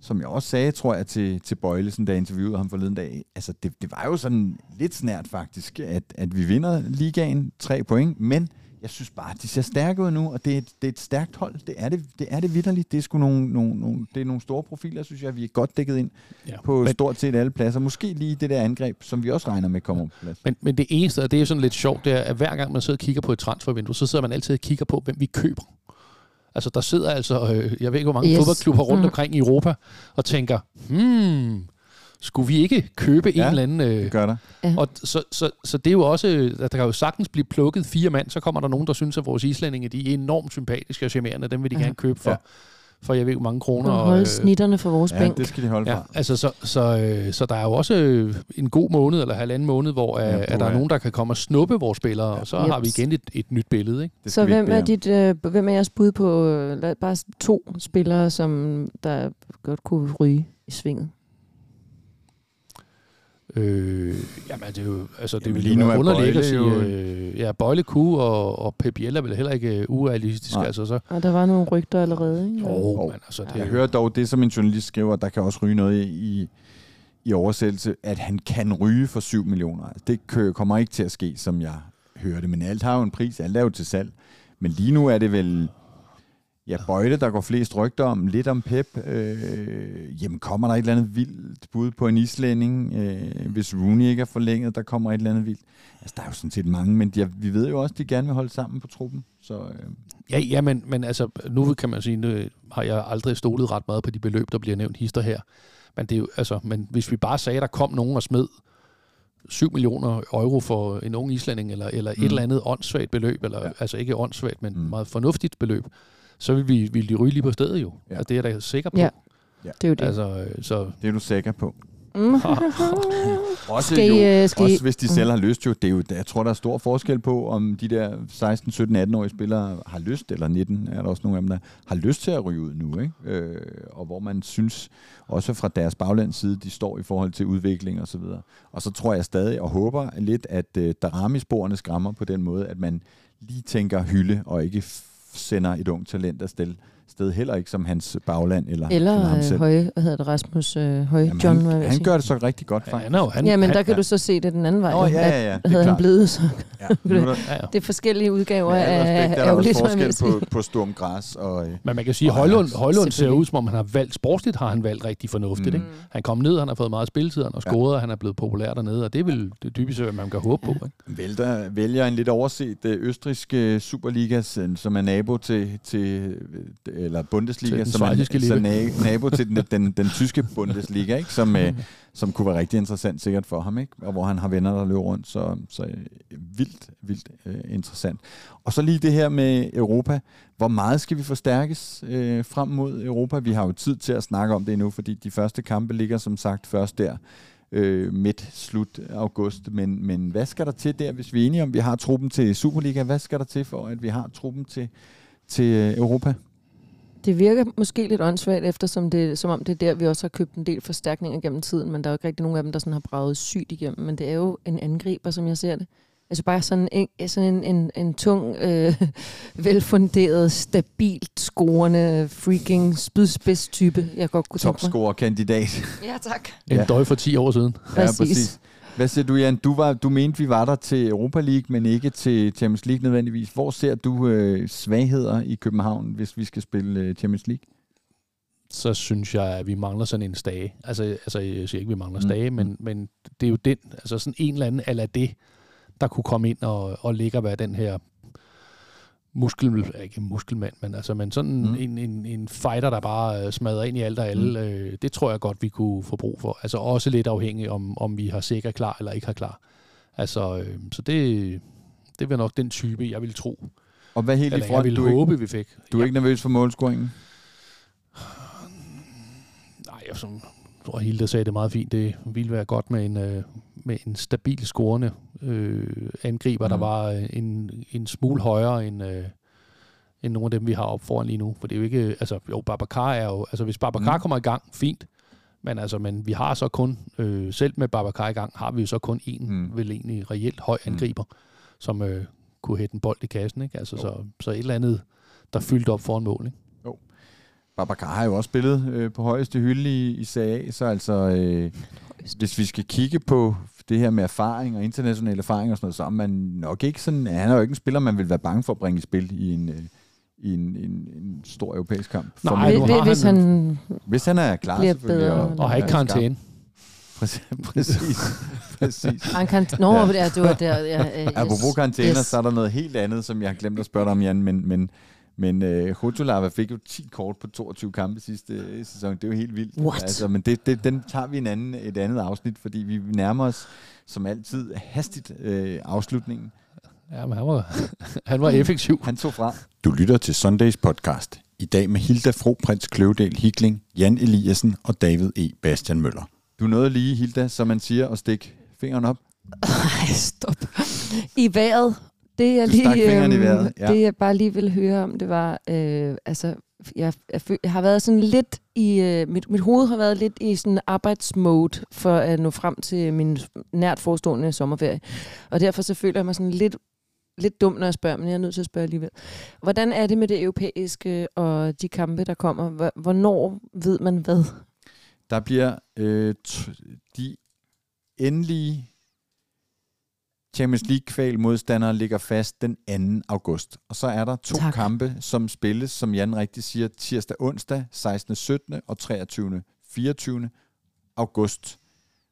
som jeg også sagde, tror jeg, til, til Bøjlesen, da jeg interviewede ham forleden dag, altså det, det var jo sådan lidt snært faktisk, at, at vi vinder ligaen, tre point, men jeg synes bare, de ser stærke ud nu, og det er, et, det er et stærkt hold, det er det, det, er det vidderligt, det er sgu nogle, nogle, nogle, det er nogle store profiler, synes jeg, vi er godt dækket ind Ja. på Men- stort set alle pladser, måske lige det der angreb, som vi også regner med kommer på plads. Men, men det eneste, og det er sådan lidt sjovt, det er, at hver gang man sidder og kigger på et transfervindue, så sidder man altid og kigger på, hvem vi køber. Altså, der sidder altså, øh, jeg ved ikke, hvor mange Yes. yes. fodboldklubber rundt Mm. omkring i Europa, og tænker, hmm, skulle vi ikke købe Ja, en eller anden... Øh, Det gør der. og så, så, så det er jo også, at der kan jo sagtens blive plukket fire mand, så kommer der nogen, der synes, at vores islændinge, de er enormt sympatiske og charmerende, dem vil de Ja. gerne købe for, Ja. for jeg ved hvor mange kroner. Og og, holde øh, snitterne for vores Ja, bænk. det skal de holde Ja, fra. altså så, så, øh, så der er jo også øh, en god måned eller halvanden måned, hvor Ja, at der er nogen, der kan komme og snuppe vores spillere, Ja. og så Jeps. har vi igen et, et nyt billede. Ikke? Så hvem er, dit, øh, hvem er jeres bud på øh, lad, bare to spillere, som der godt kunne ryge i svinget? Øh, jamen, det er jo, altså, det Jamen, vil lige nu være er underligt at sige, jo- øh, ja, Bøjle kunne, og, og Pep Biel er vel heller ikke øh, urealistisk. Nej. Altså, så, Og der var nogle rygter allerede, ikke? oh, Jo. men altså, det Jeg er jo- hører dog det, som en journalist skriver, der kan også ryge noget i, i oversættelse, at han kan ryge for 7 millioner. Det kommer ikke til at ske, som jeg hører det, men alt har jo en pris, alt er jo til salg. Men lige nu er det vel ja, Bøjle, der går flest rygter om, lidt om Pep. Øh, jamen kommer der et eller andet vildt bud på en islænding, øh, hvis Rooney ikke er forlænget, der kommer et eller andet vildt. Altså, der er jo sådan set mange, men de, vi ved jo også, at de gerne vil holde sammen på truppen. Så øh, Ja, ja men, men altså, nu kan man sige, nu har jeg aldrig stolet ret meget på de beløb, der bliver nævnt hister her. Men, det er jo, altså, men hvis vi bare sagde, at der kom nogen og smed 7 millioner euro for en ung islænding, eller, eller Mm. et eller andet åndssvagt beløb, eller Ja. altså ikke åndssvagt, men mm. meget fornuftigt beløb, så ville, vi, ville de ryge lige på stedet jo. Ja. Ja. Og det er jeg da sikker på. Ja. Det er jo det. Altså, Altså, øh, så det er du sikker på. Mm. <laughs> Også, Skal I, jo, øh, skal også hvis de selv har lyst jo. Det er jo, jeg tror, der er stor forskel på, om de der 16, 17, 18-årige spillere har lyst, eller 19 er der også nogle af dem, der har lyst til at ryge ud nu. Ikke? Øh, og hvor man synes, også fra deres baglands side, de står i forhold til udvikling og så videre. Og så tror jeg stadig og håber lidt, at øh, Darami-sporene skræmmer på den måde, at man lige tænker hylde, og ikke sender et ung talent afsted. Sted heller ikke som hans bagland eller, eller ham Eller øh, selv. Høje, hvad hedder det, Rasmus øh, Høje, Jamen, John, hvad han, vil han gør det så rigtig godt, Ja, faktisk. er jo, han, Ja, men han, der kan ja, du så se det den anden vej. Nå, jo. ja, ja, ja, det er havde han klart. blevet så? Ja, Ja, ja. Det er forskellige udgaver al af respekt, der er også vil forskel på, på Sturm Græs og... Øh, Men man kan sige, Og at Højlund. Højlund ser ud, som om han har valgt, sportsligt har han valgt rigtig fornuftigt. Mm. Ikke? Han kom ned, han har fået meget spilletid, han har Ja. scoret, og han er blevet populær dernede, og det er vel det dybeste, hvad man kan håbe på. Ikke? vælter, vælger en lidt overset øh, østrisk øh, Superliga, som som er nabo til, til eller Bundesliga, som er så na, nabo til den, den, den tyske Bundesliga, ikke? Som, øh, som kunne være rigtig interessant sikkert for ham, ikke? og hvor han har venner, der løber rundt, så, så øh, vildt, vildt øh, interessant. Og så lige det her med Europa. Hvor meget skal vi forstærkes øh, frem mod Europa? Vi har jo tid til at snakke om det endnu, fordi de første kampe ligger som sagt først der øh, midt, slut august. Men, men hvad skal der til der, hvis vi er enige om, vi har truppen til Superliga? Hvad skal der til for, at vi har truppen til, til øh, Europa? Det virker måske lidt åndssvagt, eftersom det, som om det er der, vi også har købt en del forstærkninger gennem tiden, men der er jo ikke rigtig nogen af dem, der sådan har braget sygt igennem. Men det er jo en angriber, som jeg ser det. Altså bare sådan en, sådan en, en, en tung, øh, <laughs> velfunderet, stabilt scorende, freaking spydspids-type, jeg godt kunne tænke mig. Topscorer-kandidat. Ja, tak. En Ja. døj for 10 år siden. Præcis. Hvad siger du, Jan? Du, var, du mente, vi var der til Europa League, men ikke til Champions League nødvendigvis. Hvor ser du øh, svagheder i København, hvis vi skal spille øh, Champions League? så synes jeg, at vi mangler sådan en stage. Altså, altså jeg siger ikke, at vi mangler Mm. stage, men, men det er jo den, altså sådan en eller anden ala det, der kunne komme ind og, og ligge og være den her muskel, ikke muskelmand, men altså men sådan Mm. en, en, en fighter, der bare øh, smadrer ind i alt og alle, mm. øh, det tror jeg godt, vi kunne få brug for. Altså også lidt afhængig om, om vi har sikker klar eller ikke har klar. Altså, øh, så det, det var nok den type, jeg ville tro. Og hvad helt i Eller jeg front? ville Du, håbe, ikke, vi fik. du er Ja. ikke nervøs for målscoringen? Nej, jeg som, tror, Hilde sagde det meget fint. Det ville være godt med en, øh, med en stabil scorende øh, angriber, mm. der var øh, en, en smule højere end, øh, end nogle af dem, vi har op foran lige nu. For det er jo ikke... Altså, jo, Babacar er jo... Altså, hvis Babacar Mm. mm. kommer i gang, fint. Men altså, men vi har så kun... Øh, selv med Babacar i gang, har vi jo så kun en, Mm. mm. vel egentlig reelt høj Mm. angriber, som øh, kunne hætte en bold i kassen, ikke? Altså, Jo. så, så et eller andet, der fyldte op foran mål, ikke? Babacar har jo også spillet øh, på højeste hylde i, i Serie A, så altså, øh, hvis vi skal kigge på det her med erfaring og international erfaring og sådan noget, så er man nok ikke sådan, han er jo ikke en spiller, man vil være bange for at bringe i spil i en, øh, i en, en, en stor europæisk kamp. Nej, Formentlig. nu Hvis, har hvis han- han Hvis han er klar, bliver selvfølgelig. bedre, og, Og har ikke er karantæne. Præcis. <laughs> Præcis. præcis. Han kan... Nå, Ja. det er, du er der. Ja, <laughs> yes. Apropos karantæner, yes. så er der noget helt andet, som jeg har glemt at spørge dig om, Jan, men, men, men uh, Hotulava fik jo 10 kort på 22 kampe sidste øh, sæson. Det er jo helt vildt. What? Altså, men det, det, den tager vi en anden, et andet afsnit, fordi vi nærmer os som altid hastigt øh, afslutningen. Ja, men han var, <laughs> han var effektiv. Han tog fra. Du lytter til Sundays podcast. I dag med Hilda Fro Prins Kløvedal Hikling, Jan Eliassen og David E. Bastian Møller. Du nåede lige, Hilda, som man siger, at stikke fingeren op. Ej, stop. I vejret. Det jeg lige, i øhm, vejret, ja. det jeg bare lige vil høre om, det var, øh, altså, jeg, jeg, føl- jeg har været sådan lidt i, øh, mit, mit hoved har været lidt i sådan arbejdsmode for at nå frem til min nært forestående sommerferie. Og derfor så føler jeg mig sådan lidt, lidt dum, når jeg spørger, men jeg er nødt til at spørge alligevel. Hvordan er det med det europæiske og de kampe, der kommer? Hvor- Hvornår ved man hvad? Der bliver øh, de endelige Champions League-kval modstandere ligger fast den 2. august. Og så er der to tak. Kampe, som spilles, som Jan rigtig siger, tirsdag, onsdag, 16. 17. og 23. 24. august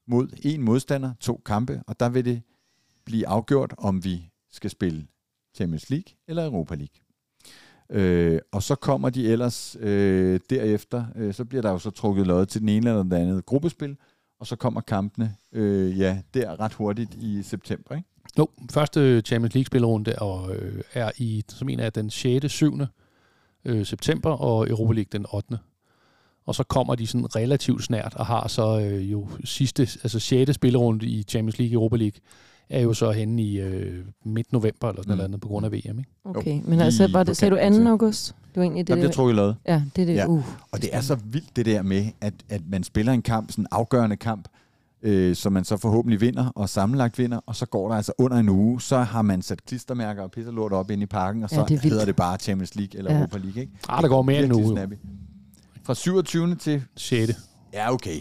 mod en modstander, to kampe, og der vil det blive afgjort, om vi skal spille Champions League eller Europa League. Øh, og så kommer de ellers øh, derefter, øh, så bliver der jo så trukket lod til den ene eller den anden gruppespil, og så kommer kampene, øh, ja, der ret hurtigt i september, ikke? Jo, første Champions League-spillerunde og, øh, er i, som en af den 6. 7. Øh, september, og Europa League den 8. Og så kommer de sådan relativt snært og har så øh, jo sidste, altså 6. spillerunde i Champions League, Europa League, er jo så henne i øh, midt november eller sådan Mm. noget andet på grund af VM. Ikke? Okay, Jo, men altså, var det, sagde du 2. kanten til. august? Det var egentlig det. Der bliver trukket lod. Ja, det er det. Ja. Uh, Og det er så vildt det der med, at, at man spiller en kamp, sådan en afgørende kamp, øh, som man så forhåbentlig vinder, og sammenlagt vinder, og så går der altså under en uge, så har man sat klistermærker og pisser lort op inde i parken, og Ja, så det er vildt. hedder det bare Champions League eller Ja. Europa League. Ikke? Ah, der går mere end en uge. snappy. Fra 27. til... 6. Ja, okay.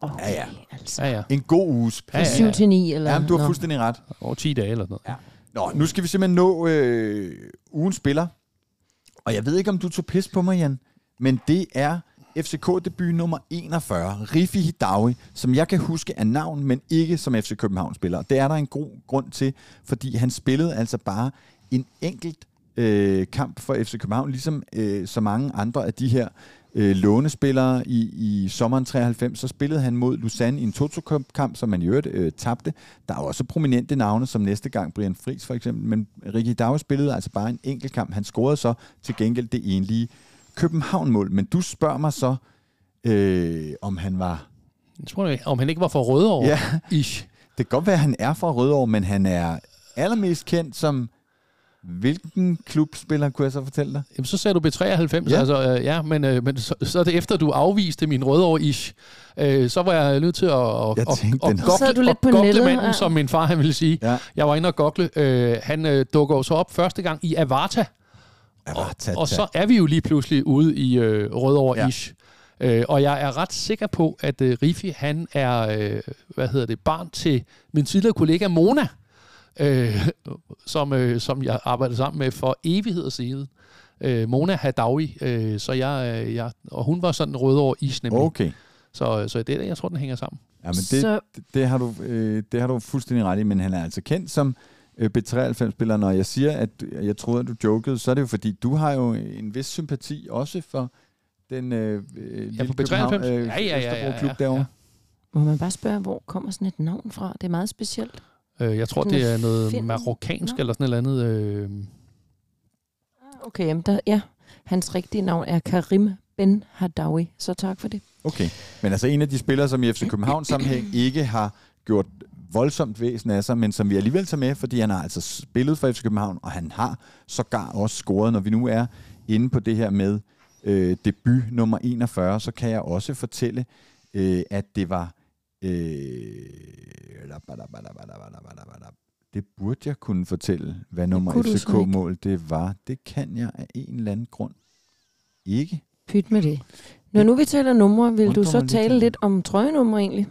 Okay, Ja, ja. Altså. Ja, ja. En god uges. Ja, ja, ja. 7 til 9, eller? Jamen, du har Nå. fuldstændig ret. Over 10 dage eller sådan noget. Ja. Nå, nu skal vi simpelthen nå øh, ugens spiller. Og jeg ved ikke, om du tog pis på mig, Jan, men det er FCK-debut nummer 41, Rifi Hidawi, som jeg kan huske af navn, men ikke som FC København-spiller. Det er der en god grund til, fordi han spillede altså bare en enkelt øh, kamp for FC København, ligesom øh, så mange andre af de her øh, lånespillere i, i sommeren 93, så spillede han mod Lausanne i en Toto-kamp, som man i øvrigt øh, tabte. Der er også prominente navne, som næste gang Brian Friis for eksempel, men Ricky Dau spillede altså bare en enkelt kamp. Han scorede så til gengæld det enlige København-mål. Men du spørger mig så, øh, om han var... Jeg tror, ikke, om han ikke var for Rødovre. Ja, Ish. det kan godt være, at han er fra Rødovre, men han er allermest kendt som... Hvilken klubspiller, kunne jeg så fortælle dig? Jamen, så sagde du B93, Ja. ja. altså, øh, ja, men, øh, men så, så er det efter, du afviste min Rødovre-ish, øh, så var jeg nødt til at, at, at, tænkte, at, sad du gokle, lidt at på nettet, manden, ja. som min far han ville sige. Ja. Jeg var inde og gokle. Øh, han øh, dukker jo så op første gang i Avarta, Avarta, og så er vi jo lige pludselig ude i øh, Rødovre-ish. Ja. Øh, og jeg er ret sikker på, at øh, Rifi, han er, øh, hvad hedder det, barn til min tidligere kollega Mona, øh, som, øh, som jeg arbejdede sammen med for evigheder siden. Øh, Mona Hadawi, øh, så jeg, øh, jeg, og hun var sådan rødovre is nemlig. Okay. Så, så det er det, jeg tror, den hænger sammen. Ja, men det, Så- det, det, har du, øh, det har du fuldstændig ret i, men han er altså kendt som øh, B93-spiller. Når jeg siger, at jeg troede, at du jokede, så er det jo fordi, du har jo en vis sympati også for den øh, øh, Ja, på B93. København, øh, Ja, ja, ja, ja, ja, derovre. Må man bare spørge, hvor kommer sådan et navn fra? Det er meget specielt. Øh, jeg tror, det er noget marokkansk Nå. eller sådan et eller andet. Øh, Okay, jamen der, ja. Hans rigtige navn er Karim Ben Hadawi, så tak for det. Okay. Men altså en af de spillere, som i FC København sammenhæng ikke har gjort voldsomt væsen af sig, men som vi alligevel tager med, fordi han har altså spillet for FC København, og han har sågar også scoret, når vi nu er inde på det her med øh, debut nummer 41, så kan jeg også fortælle, øh, at det var... Øh, det burde jeg kunne fortælle, hvad nummer du. FCK-mål det var. Det kan jeg af en eller anden grund ikke. Pyt med det. Når nu vi taler numre, vil du Undrer så tale lidt om trøjenumre egentlig?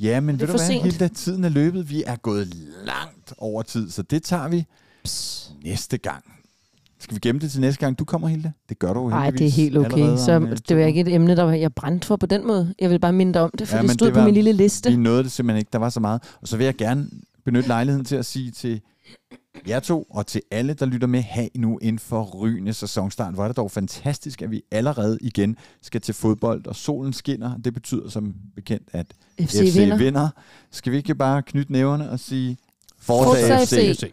Ja, men Det er ved du hvad, sent. hele da tiden er løbet. Vi er gået langt over tid, så det tager vi Psst. næste gang. Skal vi gemme det til næste gang, du kommer, Hilde? Det gør du jo Nej, det er helt okay. Så om, øh, det var ikke et emne, der var jeg brændt for på den måde. Jeg vil bare minde dig om det, for Ja, det stod det på var- min lille Vi liste. nåede det simpelthen ikke. Der var så meget. Og så vil jeg gerne benytte lejligheden til at sige til jer to, og til alle, der lytter med, have nu en forrygende sæsonstart. Hvor er det dog fantastisk, at vi allerede igen skal til fodbold, og solen skinner. Det betyder som bekendt, at FC, FC vinder. vinder. Skal vi ikke bare knytte næverne og sige, Forza Forza. FC. FC.